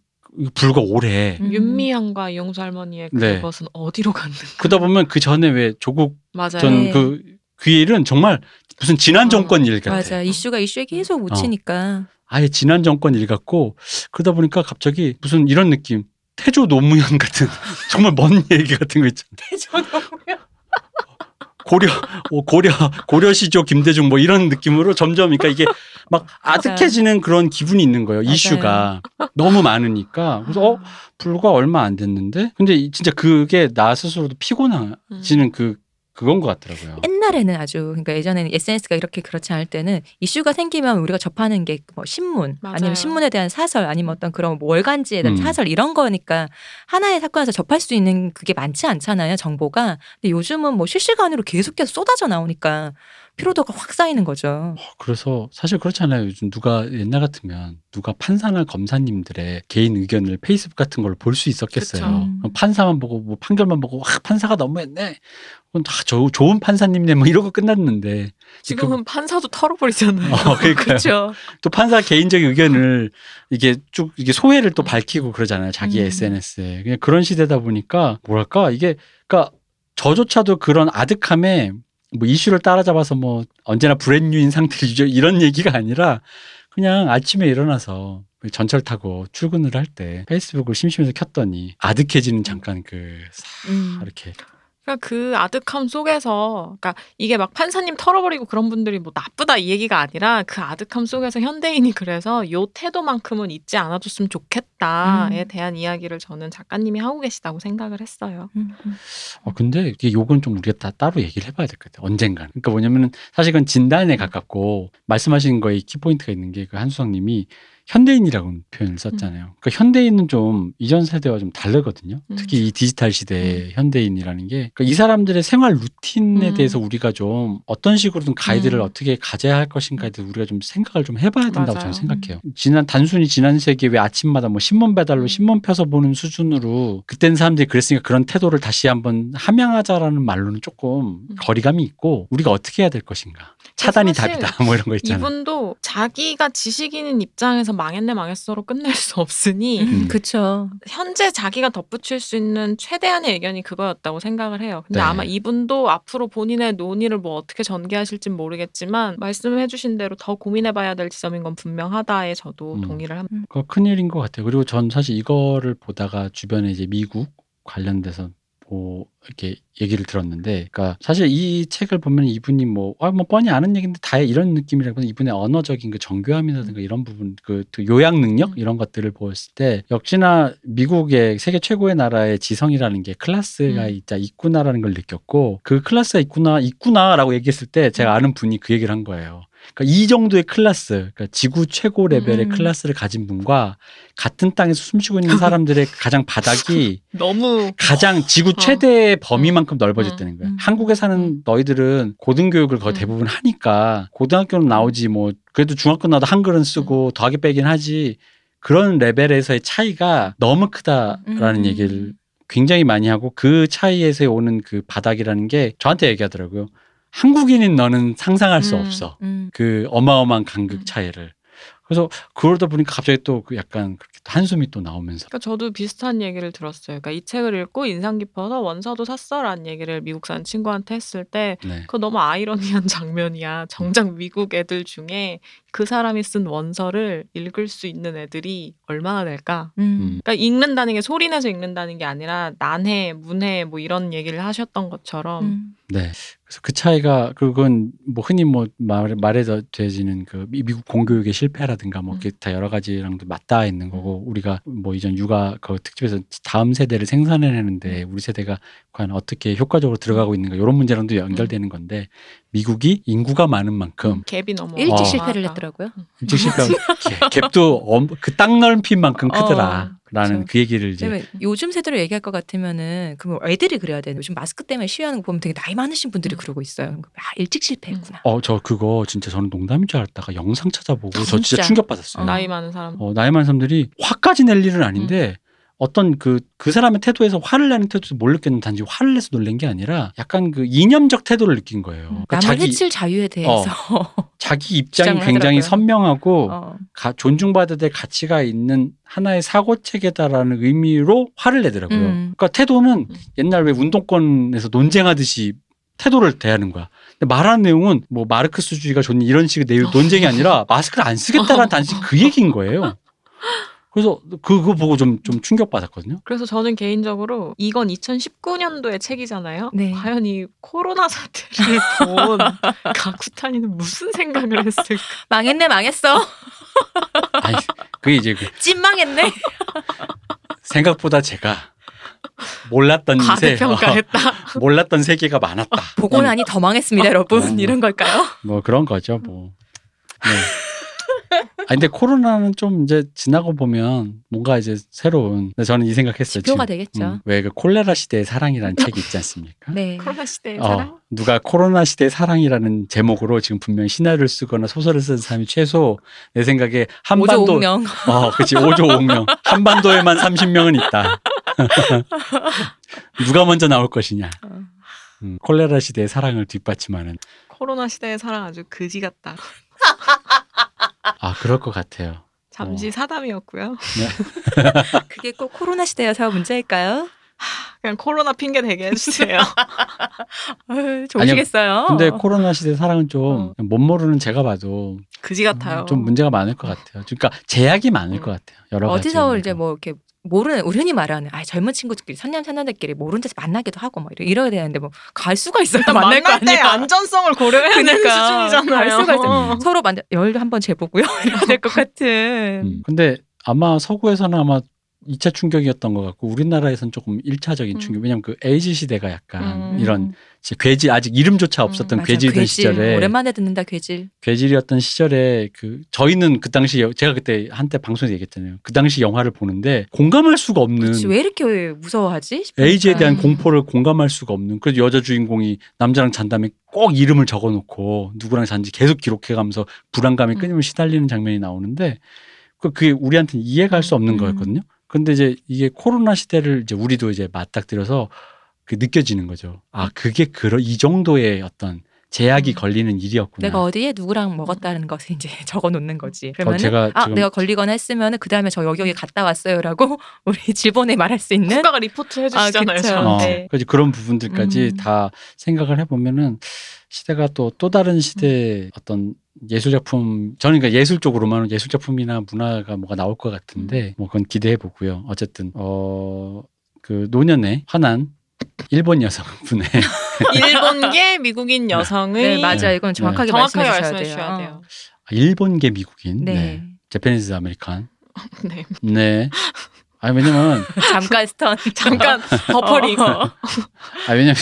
불과 오래. 음. 윤미향과 이용수 할머니의 네. 그것은 어디로 갔는가? 그러다 보면 그 전에 왜 조국 맞아요. 전 네. 그그 일은 정말 무슨 지난 정권 일 같아. 맞아 이슈가 이슈에 계속 묻히니까 아예 지난 정권 일 같고 그러다 보니까 갑자기 무슨 이런 느낌. 태조 노무현 같은 [LAUGHS] 정말 먼 얘기 같은 거 있잖아. [LAUGHS] 고려 [LAUGHS] 어, 고려 고려시조 김대중 뭐 이런 느낌으로 점점 그러니까 이게 막 아득해지는 그런 기분이 있는 거예요. 이슈가. 너무 많으니까. 그래서 어 불과 얼마 안 됐는데? 근데 이- 진짜 그게 나 스스로도 피곤해지는 그 그건 것 같더라고요. 옛날에는 아주 그러니까 예전에는 SNS가 이렇게 그렇지 않을 때는 이슈가 생기면 우리가 접하는 게 뭐 신문 맞아요. 아니면 신문에 대한 사설 아니면 어떤 그런 뭐 월간지에 대한 음. 사설 이런 거니까 하나의 사건에서 접할 수 있는 그게 많지 않잖아요 정보가 근데 요즘은 뭐 실시간으로 계속해서 쏟아져 나오니까 피로도가 확 쌓이는 거죠. 그래서 사실 그렇잖아요. 요즘 누가 옛날 같으면 누가 판사나 검사님들의 개인 의견을 페이스북 같은 걸로 볼수 있었겠어요. 그쵸. 판사만 보고 뭐 판결만 보고 와 판사가 너무했네. 그건 다 저, 좋은 판사님네 뭐 이러고 끝났는데 지금은 판사도 털어버리잖아요. 어, 그러니까요. 그렇죠. 또 판사 개인적인 의견을 이게 쭉 이게 소외를 또 밝히고 그러잖아요. 자기 음. SNS에. 그냥 그런 시대다 보니까 뭐랄까 이게 그러니까 저조차도 그런 아득함에 뭐 이슈를 따라잡아서 뭐 언제나 브랜뉴인 유지 이런 얘기가 아니라 그냥 아침에 일어나서 전철 타고 출근을 할 때 페이스북을 심심해서 켰더니 아득해지는 잠깐 그싹 음. 이렇게 그러니까 그 아득함 속에서, 그러니까 이게 막 판사님 털어버리고 그런 분들이 뭐 나쁘다 이 얘기가 아니라 그 아득함 속에서 현대인이 그래서 요 태도만큼은 잊지 않아줬으면 좋겠다에 음. 대한 이야기를 저는 작가님이 하고 계시다고 생각을 했어요. 음, 음. 어 근데 이게 요건 좀 우리가 다 따로 얘기를 해봐야 될 것 같아요. 언젠간. 그러니까 뭐냐면은 사실 그건 진단에 가깝고 말씀하신 거에 키포인트가 있는 게 그 한수성님이 현대인이라고 표현을 썼잖아요. 그러니까 현대인은 좀 이전 세대와 좀 다르거든요. 음. 특히 이 디지털 시대의 현대인이라는 게 그러니까 이 사람들의 생활 루틴에 음. 대해서 우리가 좀 어떤 식으로든 가이드를 음. 어떻게 가져야 할 것인가에 대해서 우리가 좀 생각을 좀 해봐야 된다고 맞아요. 저는 생각해요. 지난 단순히 지난 세기에 왜 아침마다 뭐 신문 배달로 음. 신문 펴서 보는 수준으로 그때는 사람들이 그랬으니까 그런 태도를 다시 한번 함양하자라는 말로는 조금 음. 거리감이 있고 우리가 어떻게 해야 될 것인가 차단이 답이다 [LAUGHS] 뭐 이런 거 있잖아요. 이분도 자기가 지식인인 입장에서 망했네 망했어로 끝낼 수 없으니 음, 음. 그쵸. 현재 자기가 덧붙일 수 있는 최대한의 의견이 그거였다고 생각을 해요. 근데 네. 아마 이분도 앞으로 본인의 논의를 뭐 어떻게 전개하실진 모르겠지만 말씀해주신 대로 더 고민해봐야 될 지점인 건 분명하다에 저도 음. 동의를 합니다. 그거 큰일인 것 같아요. 그리고 전 사실 이거를 보다가 주변에 이제 미국 관련돼서 뭐 이렇게 얘기를 들었는데, 그러니까 사실 이 책을 보면 이분이 뭐, 아, 뭐 뻔히 아는 얘기인데 다 이런 느낌이라고 이분의 언어적인 그 정교함이라든가 이런 부분, 그, 그 요약 능력 음. 이런 것들을 보았을 때 역시나 미국의 세계 최고의 나라의 지성이라는 게 클래스가 음. 있자 있구나라는 걸 느꼈고 그 클래스가 있구나 있구나라고 얘기했을 때 제가 아는 분이 그 얘기를 한 거예요. 그러니까 이 정도의 클래스, 그러니까 지구 최고 레벨의 음. 클래스를 가진 분과 같은 땅에서 숨쉬고 있는 사람들의 [LAUGHS] 가장 바닥이 너무 가장 지구 어. 최대의 범위만큼 넓어졌다는 거예요. 음. 한국에 사는 너희들은 고등교육을 거의 음. 대부분 하니까 고등학교는 나오지 뭐 그래도 중학교 나도 한글은 쓰고 더하기 빼긴 하지 그런 레벨에서의 차이가 너무 크다라는 음. 얘기를 굉장히 많이 하고 그 차이에서 오는 그 바닥이라는 게 저한테 얘기하더라고요. 한국인인 너는 상상할 수 음. 없어. 음. 그 어마어마한 간극 음. 차이를. 그래서 그러다 보니까 갑자기 또그 약간 그렇게 또 한숨이 또 나오면서 그러니까 저도 비슷한 얘기를 들었어요. 그러니까 이 책을 읽고 인상 깊어서 원서도 샀어라는 얘기를 미국 사는 친구한테 했을 때 네. 그거 너무 아이러니한 [LAUGHS] 장면이야. 정작 미국 애들 중에 그 사람이 쓴 원서를 읽을 수 있는 애들이 얼마나 될까? 음. 그러니까 읽는다는 게 소리내서 읽는다는 게 아니라 난해, 문해 뭐 이런 얘기를 하셨던 것처럼 음. 네. 그래서 그 차이가 그건 뭐 흔히 뭐 말, 말해서 되지는 그 미- 미국 공교육의 실패라든가 뭐 음. 기타 여러 가지랑도 맞닿아 있는 거고 우리가 뭐 이전 육아 그 특집에서 다음 세대를 생산해내는데 우리 세대가 과연 어떻게 효과적으로 들어가고 있는가 이런 문제랑도 연결되는 건데 미국이 인구가 많은 만큼 갭이 너무 일찍 어. 실패를. 했더라고요. 일찍 실패. 갭도 그 땅 넓이만큼 어, 크더라 라는 그쵸. 그 얘기를 이제 요즘 세대로 얘기할 것 같으면은 그럼 애들이 그래야 돼. 요즘 마스크 때문에 시위하는 거 보면 되게 나이 많으신 분들이 음. 그러고 있어요. 아 일찍 실패했구나. 어 저 그거 진짜 저는 농담인 줄 알았다가 영상 찾아보고 저 진짜 진짜? 충격 받았어요. 나이 많은 사람. 어, 나이 많은 사람들이 화까지 낼 일은 아닌데 어떤 그, 그 사람의 태도에서 화를 내는 태도에서 뭘 느꼈는 단지 화를 내서 놀란 게 아니라 약간 그 이념적 태도를 느낀 거예요. 그러니까 남을 자기, 해칠 자유에 대해서 [LAUGHS] 자기 입장이 굉장히 하더라고요. 선명하고 어. 가, 존중받아야 될 가치가 있는 하나의 사고체계다라는 의미로 화를 내더라고요. 음. 그러니까 태도는 음. 옛날 왜 운동권에서 논쟁하듯이 태도를 대하는 거야. 근데 말한 내용은 뭐 마르크스주의가 좋니 이런 식의 내용 논쟁이 아니라 마스크를 안 쓰겠다라는 [LAUGHS] 단지 그 얘기인 거예요. 그래서 그거 보고 좀, 좀 충격받았거든요. 그래서 저는 개인적으로 이건 2019년도의 책이잖아요. 네. 과연 이 코로나 사태를 본 [LAUGHS] 가쿠타니는 무슨 생각을 했을까? 망했네 망했어. 아니, 그게 이제 그 찐망했네. 생각보다 제가 몰랐던 세, 과대평가했다. 어, 몰랐던 세계가 많았다. 보고 나니 더 망했습니다, 여러분. 어. 이런 걸까요? 뭐 그런 거죠, 뭐. 네. 아 근데 코로나는 좀 이제 지나고 보면 뭔가 이제 새로운. 근데 저는 이 생각했어요. 지표가 되겠죠. 왜 그 콜레라 시대의 사랑이라는 [LAUGHS] 책이 있지 않습니까? 네. 코로나 시대의 어, 사랑? 누가 코로나 시대의 사랑이라는 제목으로 지금 분명 시나리오를 쓰거나 소설을 쓴 사람이 최소 내 생각에 오조 한반도 옥명. 어, 그렇지. 5조 5명. 한반도에만 30명은 있다. [LAUGHS] 누가 먼저 나올 것이냐. 어. 음, 콜레라 시대의 사랑을 뒷받침하는. 코로나 시대의 사랑 아주 그지 같다. [LAUGHS] 아, 그럴 것 같아요. 잠시 어. 사담이었고요. [LAUGHS] 그게 꼭 코로나 시대여서 문제일까요? 그냥 코로나 핑계 대게 해주세요. [LAUGHS] 좋으시겠어요. 근데 코로나 시대 사랑은 좀못 모르는 제가 봐도 그지 같아요. 좀 문제가 많을 것 같아요. 그러니까 제약이 많을 음. 것 같아요. 여러 가지. 어디서. 이제 뭐 이렇게 모르는 우리 흔히 말하는 아 젊은 친구들끼리 선남 선녀들끼리 모르는 데서 만나기도 하고 뭐 이러- 이래야 되는데 뭐 갈 수가 있어요. 만날 거 아니야. 안전성을 고려해야 되는 그러니까. 수준이잖아요. 갈 수가 있어요. 어. 서로 만나 열도 한번 재보고요. [LAUGHS] 이래야 될 것 같은. 음. 근데 아마 서구에서는 아마 2차 충격이었던 것 같고 우리나라에서는 조금 1차적인 음. 충격. 왜냐면 그 에이즈 시대가 약간 음. 이런 괴질 아직 이름조차 없었던 음, 괴질던 괴질. 시절에 오랜만에 듣는다 괴질. 괴질이었던 시절에 그 저희는 그 당시 여- 제가 그때 한때 방송에서 얘기했잖아요. 그 당시 영화를 보는데 공감할 수가 없는 그치, 왜 이렇게 무서워하지? 싶으니까. 에이즈에 대한 음. 공포를 공감할 수가 없는 그래서 여자 주인공이 남자랑 잔 다음에 꼭 이름을 적어놓고 누구랑 잔지 계속 기록해가면서 불안감에 음. 끊임없이 시달리는 장면이 나오는데 그- 그게 우리한테는 이해가 할 수 없는 음. 거였거든요. 근데 이제 이게 코로나 시대를 이제 우리도 이제 맞닥뜨려서 그 느껴지는 거죠. 아 그게 그런 이 정도의 어떤 제약이 음. 걸리는 일이었구나. 내가 어디에 누구랑 먹었다는 것을 이제 [LAUGHS] 적어 놓는 거지. 그러면 제가 아 내가 걸리거나 했으면은 그 다음에 저 여기 여기 갔다 왔어요라고 [LAUGHS] 우리 질본에 말할 수 있는 국가가 리포트 해주시잖아요. 아, 그쵸. 저한테. 어, 네. 그래서 그런 부분들까지 음. 다 생각을 해보면은 시대가 또또 다른 시대의 어떤 예술 작품 저는 그러니까 예술 쪽으로만 예술 작품이나 문화가 뭐가 나올 것 같은데 뭐 그건 기대해 보고요. 어쨌든 어 그 노년에 화난 일본 여성분의 [LAUGHS] [LAUGHS] 일본계 미국인 여성의 네 맞아 요 이건 정확하게, 정확하게 말씀해 주셔야 돼요. 돼요. 일본계 미국인 네. 네. Japanese American [LAUGHS] 네. 네. 아 왜냐면 잠깐 stun 잠깐 버퍼링. 어. 아 왜냐면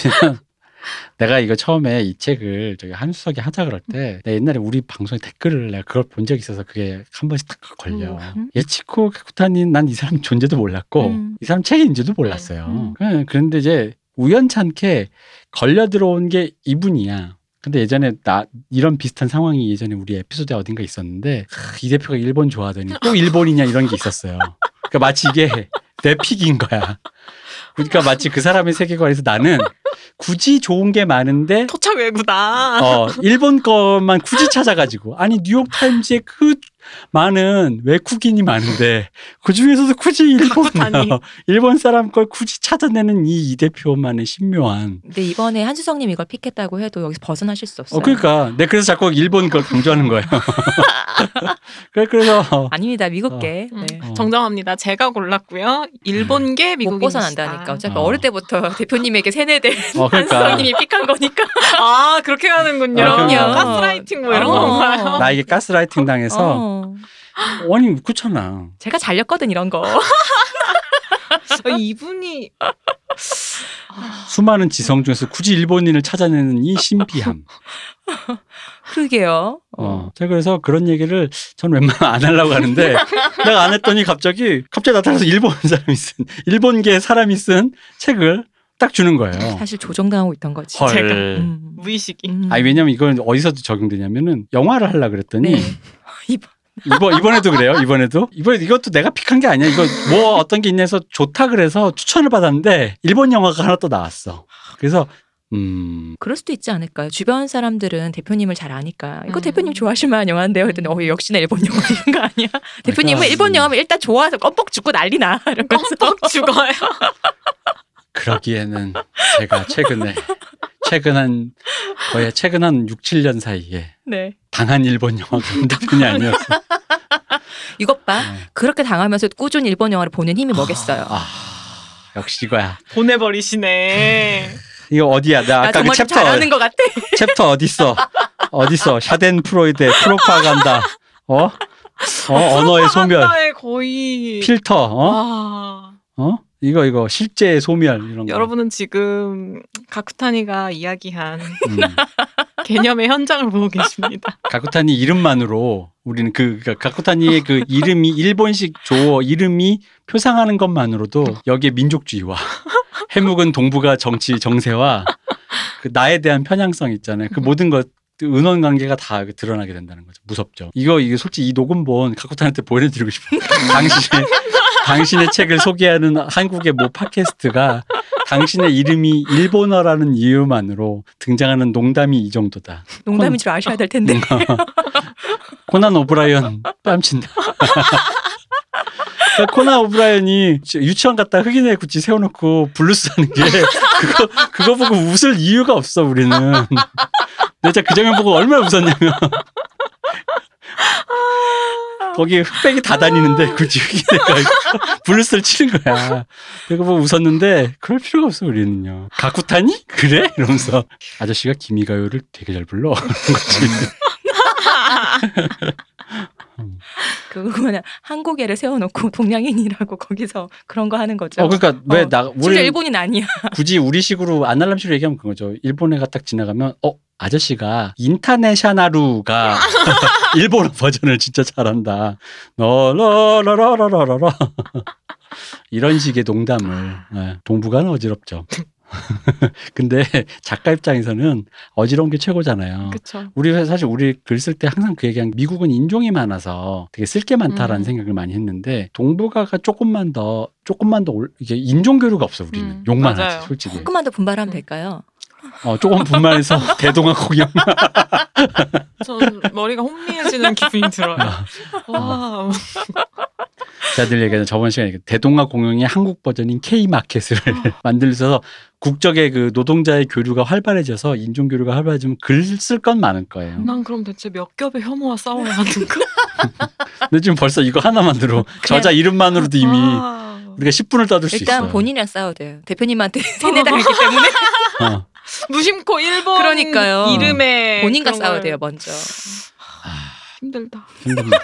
내가 이거 처음에 이 책을 저기 한수석이 하자 그럴 때 내가 옛날에 우리 방송에 댓글을 내가 그걸 본 적이 있어서 그게 한 번씩 딱 걸려. 음. 미치코 카쿠타니 난 이 사람 존재도 몰랐고 음. 이 사람 책인지도 몰랐어요. 음. 그- 그런데 이제 우연찮게 걸려 들어온 게 이분이야. 근데 예전에 나 이런 비슷한 상황이 예전에 우리 에피소드에 어딘가 있었는데 크, 이 대표가 일본 좋아하더니 또 일본이냐 이런 게 있었어요. 그러니까 마치 이게 [LAUGHS] 내 픽인 거야. 그러니까 마치 그 사람의 세계관에서 나는 굳이 좋은 게 많은데 토착 외구다. 어, 일본 것만 굳이 찾아가지고 아니 뉴욕 타임즈에 그 많은 외국인이 많은데 그 중에서도 굳이 일본 가쿠타니. 일본 사람 걸 굳이 찾아내는 이 이 대표만의 신묘한 근데 이번에 한수성님 이걸 픽했다고 해도 여기서 벗어나실 수 없어요. 어 그러니까 내 그래서 자꾸 일본 걸 강조하는 거예요. [LAUGHS] 그래 그래서 아닙니다. 어. 미국계. 음, 네. 어. 정정합니다. 제가 골랐고요. 일본계 못 미국인 벗어난다니까. 어차피 어. 어릴 때부터 [LAUGHS] 대표님에게 세뇌된 어 그러니까 한수성님이 픽한 거니까. 아 그렇게 가는군요. 아, 그럼요. 가스라이팅 뭐 이런 어. 건가요? 나에게 가스라이팅 당해서 어. 아니 그렇잖아. 제가 잘렸거든 이런 거. 아, 이분이 수많은 지성 중에서 굳이 일본인을 찾아내는 이 신비함. 그러게요. 어. 제가 그래서 그런 얘기를 저는 웬만하면 안 하려고 하는데 내가 안 했더니 갑자기 갑자기 나타나서 일본 사람이 쓴 일본계 사람이 쓴 책을 딱 주는 거예요. 사실 조정당하고 있던 거지. 헐. 제가. 음. 무의식이. 음. 아니 왜냐면 이건 어디서도 적용되냐면은 영화를 하려 그랬더니 네. [LAUGHS] 이번 이번 이번에도 그래요. 이번에도 이번에 이것도 내가 픽한 게 아니야. 이거 뭐 어떤 게 있냐해서 좋다 그래서 추천을 받았는데 일본 영화가 하나 또 나왔어. 그래서 음 그럴 수도 있지 않을까요? 주변 사람들은 대표님을 잘 아니까 이거 음. 대표님 좋아하실 만한 영화인데요. 했더니 어 역시나 일본 영화 이런 거 아니야? 대표님은 그러니까, 일본 음. 영화면 일단 좋아서 껌뻑 죽고 난리나 이런 거. 껌뻑 죽어요. 그러기에는 제가 최근에 최근 한 거의 최근 한 6, 7년 사이에 네. 당한 일본 영화가 한두 편이 아니었어. 이것 봐. 어. 그렇게 당하면서 꾸준히 일본 영화를 보는 힘이 뭐겠어요. 아 역시 이거야. 보내버리시네. [LAUGHS] 이거 어디야? 나나 아까 그 챕터 잘하는 것 같아. [LAUGHS] 챕터 어디 있어? 어디 있어? Schadenfreude의 프로파간다. 어? 어 언어의 소멸, 거의. 필터, 어? 아. 어? 이거 이거 실제의 소멸 이런 거. 여러분은 지금 가쿠타니가 이야기한 음. [LAUGHS] 개념의 현장을 보고 계십니다. [LAUGHS] 가쿠타니 이름만으로 우리는 그 그러니까 가쿠타니의 그 이름이 일본식 조어 이름이 표상하는 것만으로도 여기에 민족주의와 [LAUGHS] 해묵은 동북아 정치 정세와 그 나에 대한 편향성 있잖아요. 그 모든 것 은원 관계가 다 드러나게 된다는 거죠. 무섭죠. 이거 이게 솔직히 이 녹음본 가쿠타니한테 보내드리고 싶어요. 당신 당신의 책을 소개하는 한국의 모 팟캐스트가 당신의 이름이 일본어라는 이유만으로 등장하는 농담이 이 정도다. 농담인 줄 아셔야 될 텐데. 코난 오브라이언 뺨친다. 그러니까 코난 오브라이언이 유치원 갔다 흑인애 굳이 세워놓고 블루스 하는 게 그거 그거 보고 웃을 이유가 없어 우리는. 내가 그 장면 보고 얼마나 웃었냐면 [LAUGHS] 거기 흑백이 다 다니는데 굳이 흑인애가 [LAUGHS] 블루스를 치는 거야. 그거 보고 웃었는데 그럴 필요가 없어 우리는요. 가쿠타니? 그래? 이러면서 아저씨가 기미가요를 되게 잘 불러. [LAUGHS] 거지. 그거는 한국애를 세워놓고 [LAUGHS] 동양인이라고 거기서 그런 거 하는 거죠. 어 그러니까 왜 어, 나 심지어 우리 일본인 아니야. [LAUGHS] 굳이 우리식으로 아날람식으로 얘기하면 그거죠. 일본애가 딱 지나가면 어 아저씨가 인타네샤나루가 [LAUGHS] 일본어 버전을 진짜 잘한다. 너러러러러러러러 이런 식의 농담을 예, 동북아는 어지럽죠. [LAUGHS] 근데 작가 입장에서는 어지러운 게 최고잖아요. 그렇죠. 우리 가 사실 우리 글 쓸 때 항상 그 얘기한 게 미국은 인종이 많아서 되게 쓸 게 많다라는 음. 생각을 많이 했는데 동북아가 조금만 더 조금만 더 올, 이게 인종 교류가 없어 우리는 음, 욕만 맞아요. 하지 솔직히 조금만 더 분발하면 음. 될까요? 어, 조금 분만해서 [LAUGHS] 대동아 공영 전 머리가 혼미해지는 기분이 들어요. 어. 와, 자들 얘기하는 저번 시간에 그 대동아 공영의 한국 버전인 K 마켓을 [LAUGHS] 만들어서 국적의 그 노동자의 교류가 활발해져서 인종 교류가 활발해지면 글 쓸 건 많을 거예요. 난 그럼 대체 몇 겹의 혐오와 싸워야 하는 거? 근데 지금 벌써 이거 하나만으로 저자 이름만으로도 이미 아, 우리가 10분을 떠들 수 일단 있어요. 본인이랑 싸워야 돼요. 대표님한테 [LAUGHS] 세뇌당했기 때문에 어. 무심코 일본 그러니까요. 이름에 본인과 그런 싸워야 걸- 돼요 먼저. 힘들다. 힘듭니다.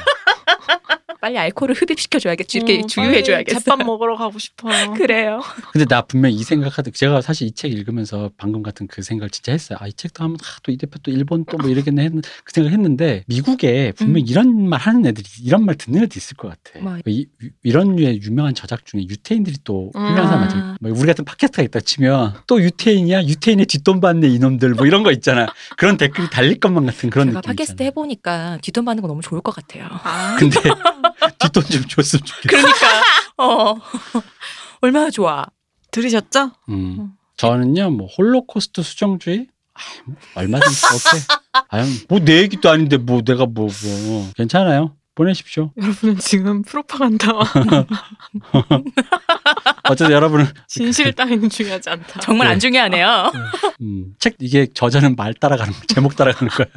빨리 알코올을 흡입시켜줘야겠지. 이렇게 어, 주유해줘야겠어. 빨리 zet밥 [LAUGHS] 먹으러 가고 싶어요. 그래요. 근데 나 분명 이 생각하듯 제가 사실 이 책 읽으면서 방금 같은 그 생각을 진짜 했어요. 아 이 책도 하면 아, 또이 대표 또 일본 또 뭐 이러겠네 했는 그 생각을 했는데 미국에 분명 음. 이런 말 하는 애들이 이런 말 듣는 애들 있을 것 같아. 뭐. 이, 런 류의 유명한 저작 중에 유태인들이 또 훌륭한 음. 사람 많잖아. 뭐 우리 같은 팟캐스트가 있다 치면 또 유태인이야 유태인의 뒷돈 받네 이놈들 뭐 이런 거 있잖아. 그런 댓글이 달릴 것만 같은 그런 제가 느낌. 팟캐스트 있잖아. 해보니까 뒷돈 받는 거 너무 좋을 것 같아요. 아, 근데 [LAUGHS] 뒷돈 좀 줬으면 좋겠어. 그러니까 [LAUGHS] 어 [LAUGHS] 얼마나 좋아. 들으셨죠? 음. 저는요, 뭐 홀로코스트 수정주의, 아, 뭐 얼마든지 오케이. 아유, 뭐내 얘기도 아닌데 뭐 내가 뭐 뭐 괜찮아요. 보내십시오. 여러분은 지금 프로파간다 [LAUGHS] 어쨌든 여러분은 진실 따위는 중요하지 않다. 정말 네. 안 중요하네요. 음, 책 이게 저자는 말 따라가는 거, 제목 따라가는 거야.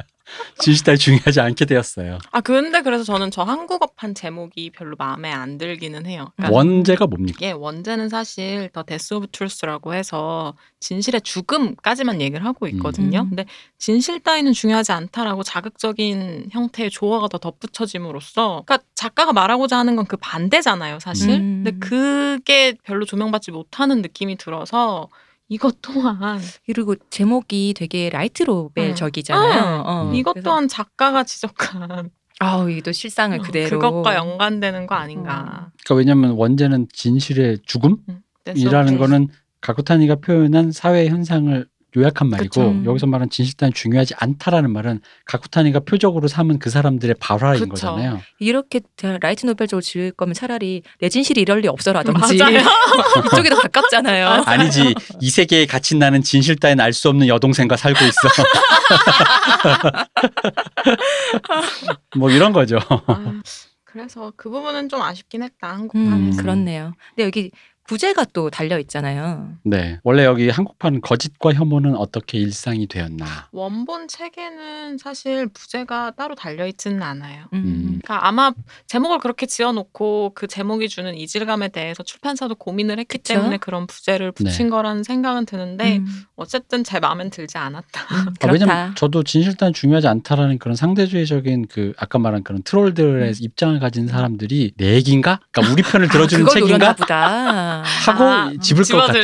진실따위 중요하지 않게 되었어요. 아 근데 그래서 저는 저 한국어판 제목이 별로 마음에 안 들기는 해요. 그러니까 원제가 뭡니까? 이게 원제는 사실 The Death of Truth라고 해서 진실의 죽음까지만 얘기를 하고 있거든요. 음. 근데 진실 따위는 중요하지 않다라고 자극적인 형태의 조어가 더 덧붙여짐으로써 그러니까 작가가 말하고자 하는 건 그 반대잖아요, 사실. 음. 근데 그게 별로 조명받지 못하는 느낌이 들어서 이것 또한 그리고 제목이 되게 라이트 노벨적이잖아요. 어, 이것 그래서 또한 작가가 지적한 아우 이도 실상을 그대로 그것과 연관되는 거 아닌가. 그러니까 왜냐하면 원제는 진실의 죽음이라는 truth. 거는 가쿠타니가 표현한 사회 현상을 요약한 말이고 그쵸. 여기서 말하는 진실따위 중요하지 않다라는 말은 가쿠타니가 표적으로 삼은 그 사람들의 발화인 그쵸. 거잖아요. 이렇게 라이트 노벨적으로 지을 거면 차라리 내 진실이 이럴 리 없어라든지. [LAUGHS] 이쪽이 더 가깝잖아요. 아니지 이 세계에 갇힌 나는 진실 따윈 알 수 없는 여동생과 살고 있어. [LAUGHS] 뭐 이런 거죠. 아, 그래서 그 부분은 좀 아쉽긴 했다 음, 한국판에서. 그렇네요. 근데 여기 부제가 또 달려 있잖아요. 네. 원래 여기 한국판 거짓과 혐오는 어떻게 일상이 되었나. 원본 책에는 사실 부제가 따로 달려 있지는 않아요. 음. 그러니까 아마 제목을 그렇게 지어놓고 그 제목이 주는 이질감에 대해서 출판사도 고민을 했기 그쵸? 때문에 그런 부제를 붙인 네. 거라는 생각은 드는데 음, 어쨌든 제 마음엔 들지 않았다. 음, 아, 그렇다. 왜냐면 저도 진실단 중요하지 않다라는 그런 상대주의적인 그 아까 말한 그런 트롤들의 입장을 가진 사람들이 내 얘기인가? 그러니까 우리 편을 [LAUGHS] 들어주는 아, 책인가? 보다. 하고 아, 집을 것 같아.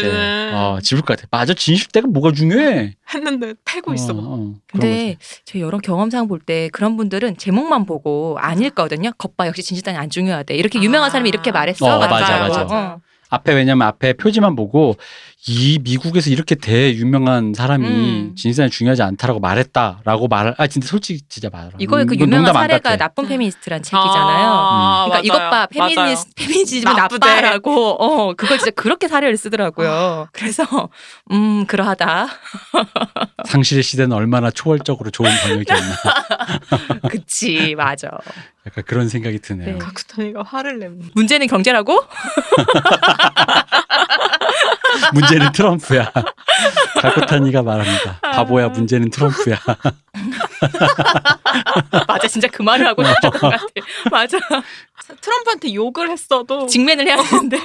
어, 집을 것 같아. 맞아, 진실대가 뭐가 중요해? 했는데 패고 있어. 어, 어, 그런 근데. 제 여러 경험상 볼 때 그런 분들은 제목만 보고 안 읽거든요. 겉봐 역시 진실단이 안 중요하대. 이렇게 유명한 아. 사람이 이렇게 말했어. 어, 맞아, 거. 맞아. 어. 앞에 왜냐면 앞에 표지만 보고 이 미국에서 이렇게 대유명한 사람이 음. 진실 따위 중요하지 않다라고 말했다라고 말을 아 진짜 솔직히 진짜 말아. 이거의 그 유명한 사례가. 나쁜 페미니스트란 아, 책이잖아요. 그러니까 이것 봐. 페미니스 페미니즘은 나쁘대. 나빠라고 어 그걸 진짜 그렇게 사례를 쓰더라고요. 그래서 음 그러하다. [LAUGHS] 상실의 시대는 얼마나 초월적으로 좋은 번역이었나. [LAUGHS] 그치 맞아. 약간 그런 생각이 드네요. 네. 가쿠타니가 화를 냅니다. 문제는 경제라고? [LAUGHS] [LAUGHS] 문제는 트럼프야. 가코타니가 말합니다. 바보야, 문제는 트럼프야. [LAUGHS] 맞아 진짜 그 말을 하고 싶었던 것 같아. 맞아. 트럼프한테 욕을 했어도 직면을 해야 되는데.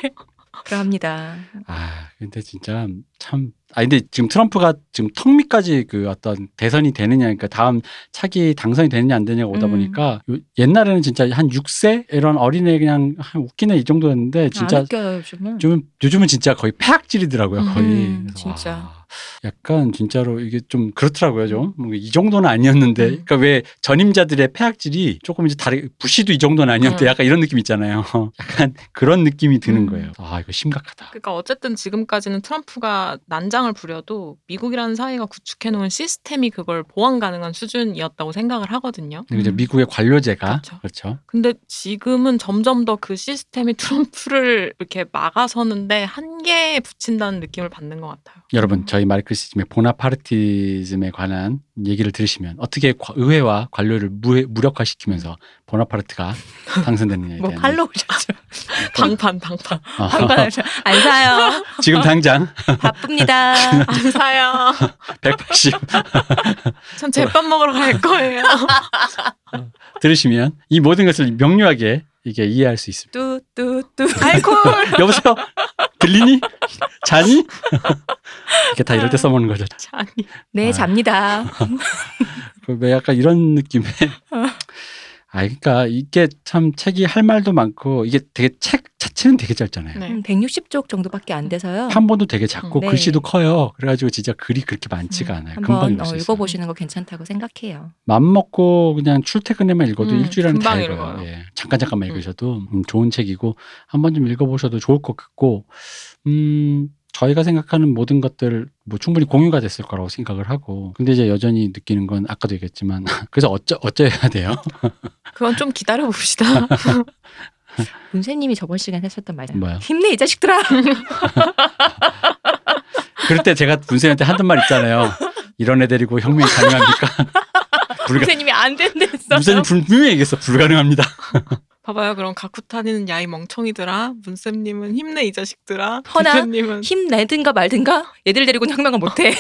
그러합니다. 아, 근데 진짜 참. 아, 근데 지금 트럼프가 지금 턱 밑까지 그 어떤 대선이 되느냐, 그러니까 다음 차기 당선이 되느냐 안 되냐가 오다 음. 보니까 요- 옛날에는 진짜 한 6세 이런 어린애 그냥 한 웃기네 이 정도였는데 진짜 안 웃겨요 요즘은. 요즘은 요즘은 진짜 거의 폐악질이더라고요 거의 음, 진짜. 와, 약간 진짜로 이게 좀 그렇더라고요 좀 이 정도는 아니었는데 음. 그러니까 왜 전임자들의 폐악질이 조금 이제 다르 부시도 이 정도는 아니었대 음. 약간 이런 느낌 있잖아요 [LAUGHS] 약간 그런 느낌이 드는 음. 거예요 아 이거 심각하다 그러니까 어쨌든 지금까지는 트럼프가 난장을 부려도 미국이라는 사회가 구축해 놓은 시스템이 그걸 보완 가능한 수준이었다고 생각을 하거든요. 이제 음. 미국의 관료제가 그렇죠. 그렇죠 근데 지금은 점점 더 그 시스템이 [LAUGHS] 트럼프를 이렇게 막아서는데 한계에 붙인다는 느낌을 받는 것 같아요. 여러분 저희 마르크시즘의 보나파르티즘에 관한 얘기를 들으시면 어떻게 과- 의회와 관료를 무, 무력화시키면서 보나파르트가 당선됐느냐에 뭐 대한 팔로 오셨죠? 방판 방판 어, 안 사요. [LAUGHS] 지금 당장 바쁩니다. [LAUGHS] 안 사요. 180 [LAUGHS] 전 제밥 먹으러 갈 거예요. 들으시면 이 모든 것을 명료하게 이게 이해할 수 있습니다. 뚜뚜뚜. [LAUGHS] 알콜. 여보세요? 들리니? 자니? [LAUGHS] 이렇게 다 이럴 때 써먹는 거죠. 아니 네 아. 잡니다. [LAUGHS] 그왜 약간 이런 느낌의 아 그러니까 이게 참 책이 할 말도 많고 이게 되게 책 자체는 되게 짧잖아요. 네. 음, 160쪽 정도밖에 안 돼서요. 판본도 되게 작고 네. 글씨도 커요. 그래가지고 진짜 글이 그렇게 많지가 음, 않아요. 금방 한번 읽을 어, 수 있어요. 읽어보시는 거 괜찮다고 생각해요. 맘 먹고 그냥 출퇴근에만 읽어도 음, 일주일에 다 금방 읽어요. 읽어요. 예. 잠깐 잠깐만 음. 읽으셔도 음, 좋은 책이고 한 번 좀 읽어보셔도 좋을 것 같고 음 저희가 생각하는 모든 것들 뭐 충분히 공유가 됐을 거라고 생각을 하고 근데 이제 여전히 느끼는 건 아까도 얘기했지만 [LAUGHS] 그래서 어쩌 어째야 돼요. 그건 좀 기다려 봅시다. [LAUGHS] [LAUGHS] 문세님이 저번 시간에 하셨던 말이에요. 뭐요? 힘내 이 자식들아. [LAUGHS] 그럴 때 제가 문쌤한테 하던 말 있잖아요. 이런 애 데리고 혁명이 가능합니까? [LAUGHS] 불가, 선생님이 안 된댔어요. 문쌤이 분명히 얘기했어. 불가능합니다. 봐봐요. 그럼 가쿠타니는 야이 멍청이들아. 문쌤님은 힘내 이 자식들아. 허나 대표님은 힘내든가 말든가 얘들 데리고는 혁명을 못해.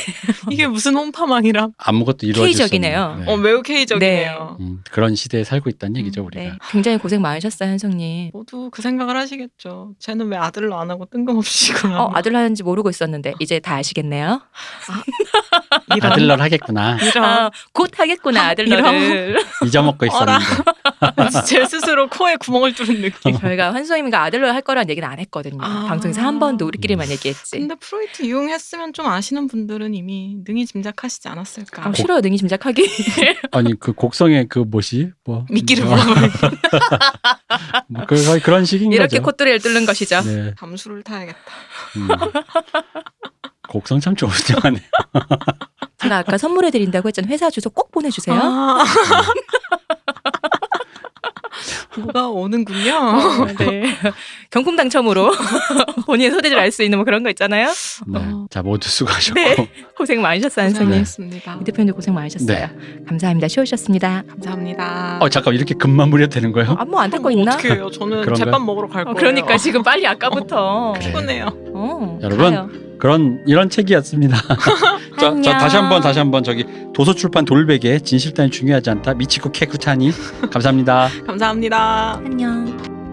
이게 무슨 혼파망이라. 아무것도 이루어질 수 K적이네요. 없는, 네. 어 매우 K적이네요. 음, 그런 시대에 살고 있다는 얘기죠 음, 우리가. 네, 굉장히 고생 많으셨어요 한성님. 모두 그 생각을 하시겠죠. 쟤는 왜 아들로 안 하고 뜬금없이 그러나. 어, 아들 하는지 모르고 있었는데 이제 다 아시겠네요. [LAUGHS] 이런. 아들러 하겠구나. 이런. 아, 곧 하겠구나 [LAUGHS] 아, 아들러를. 잊어먹고. 있었는데. [LAUGHS] 제 스스로 코에 구멍을 뚫은 느낌. [LAUGHS] 저희가 환수님과 아들러 할 거란 얘기는 안 했거든요. 아. 방송에서 한 번도 우리끼리만 얘기했지. 근데 프로이트 이용했으면 좀 아시는 분들은 이미 능히 짐작하시지 않았을까. 아, 싫어요 능이 짐작하기. [LAUGHS] 아니 그 곡성의 그 뭐시 뭐 미끼를 뭐, [LAUGHS] 뭐 그, 그런 식인 이렇게 거죠. 콧대를 뚫는 것이죠. 네. 담수를 타야겠다. 음. 곡성 참 좋은 영화네. 제가 아까 선물해 드린다고 했잖아요. 회사 주소 꼭 보내주세요. 아. 뭐가 오는군요. 어, 네. [LAUGHS] 경품 당첨으로 [LAUGHS] 본인의 소재를 알 수 있는 뭐 그런 거 있잖아요. 네. 어. 자 모두 수고하셨고. 네. 고생 많으셨어요, 선생님. 고생하셨습니다. 이 대표님도 고생 많으셨어요. 감사합니다. 쉬우셨습니다. 감사합니다. 어 잠깐 이렇게 금만 무려 되는 거예요? 아, 뭐안될거 있나? 어떻게 해요? 저는? 제밥 먹으러 갈 어, 거예요. 그러니까 지금 빨리 아까부터. 그래. 피곤해요. 어, 여러분, 가요. 그런 이런 책이었습니다. [LAUGHS] 자, 자. 다시 한번 다시 한번 저기 도서출판 돌베개 진실단이 중요하지 않다 미치코 케쿠타니 감사합니다. [LAUGHS] 감사합니다. 안녕.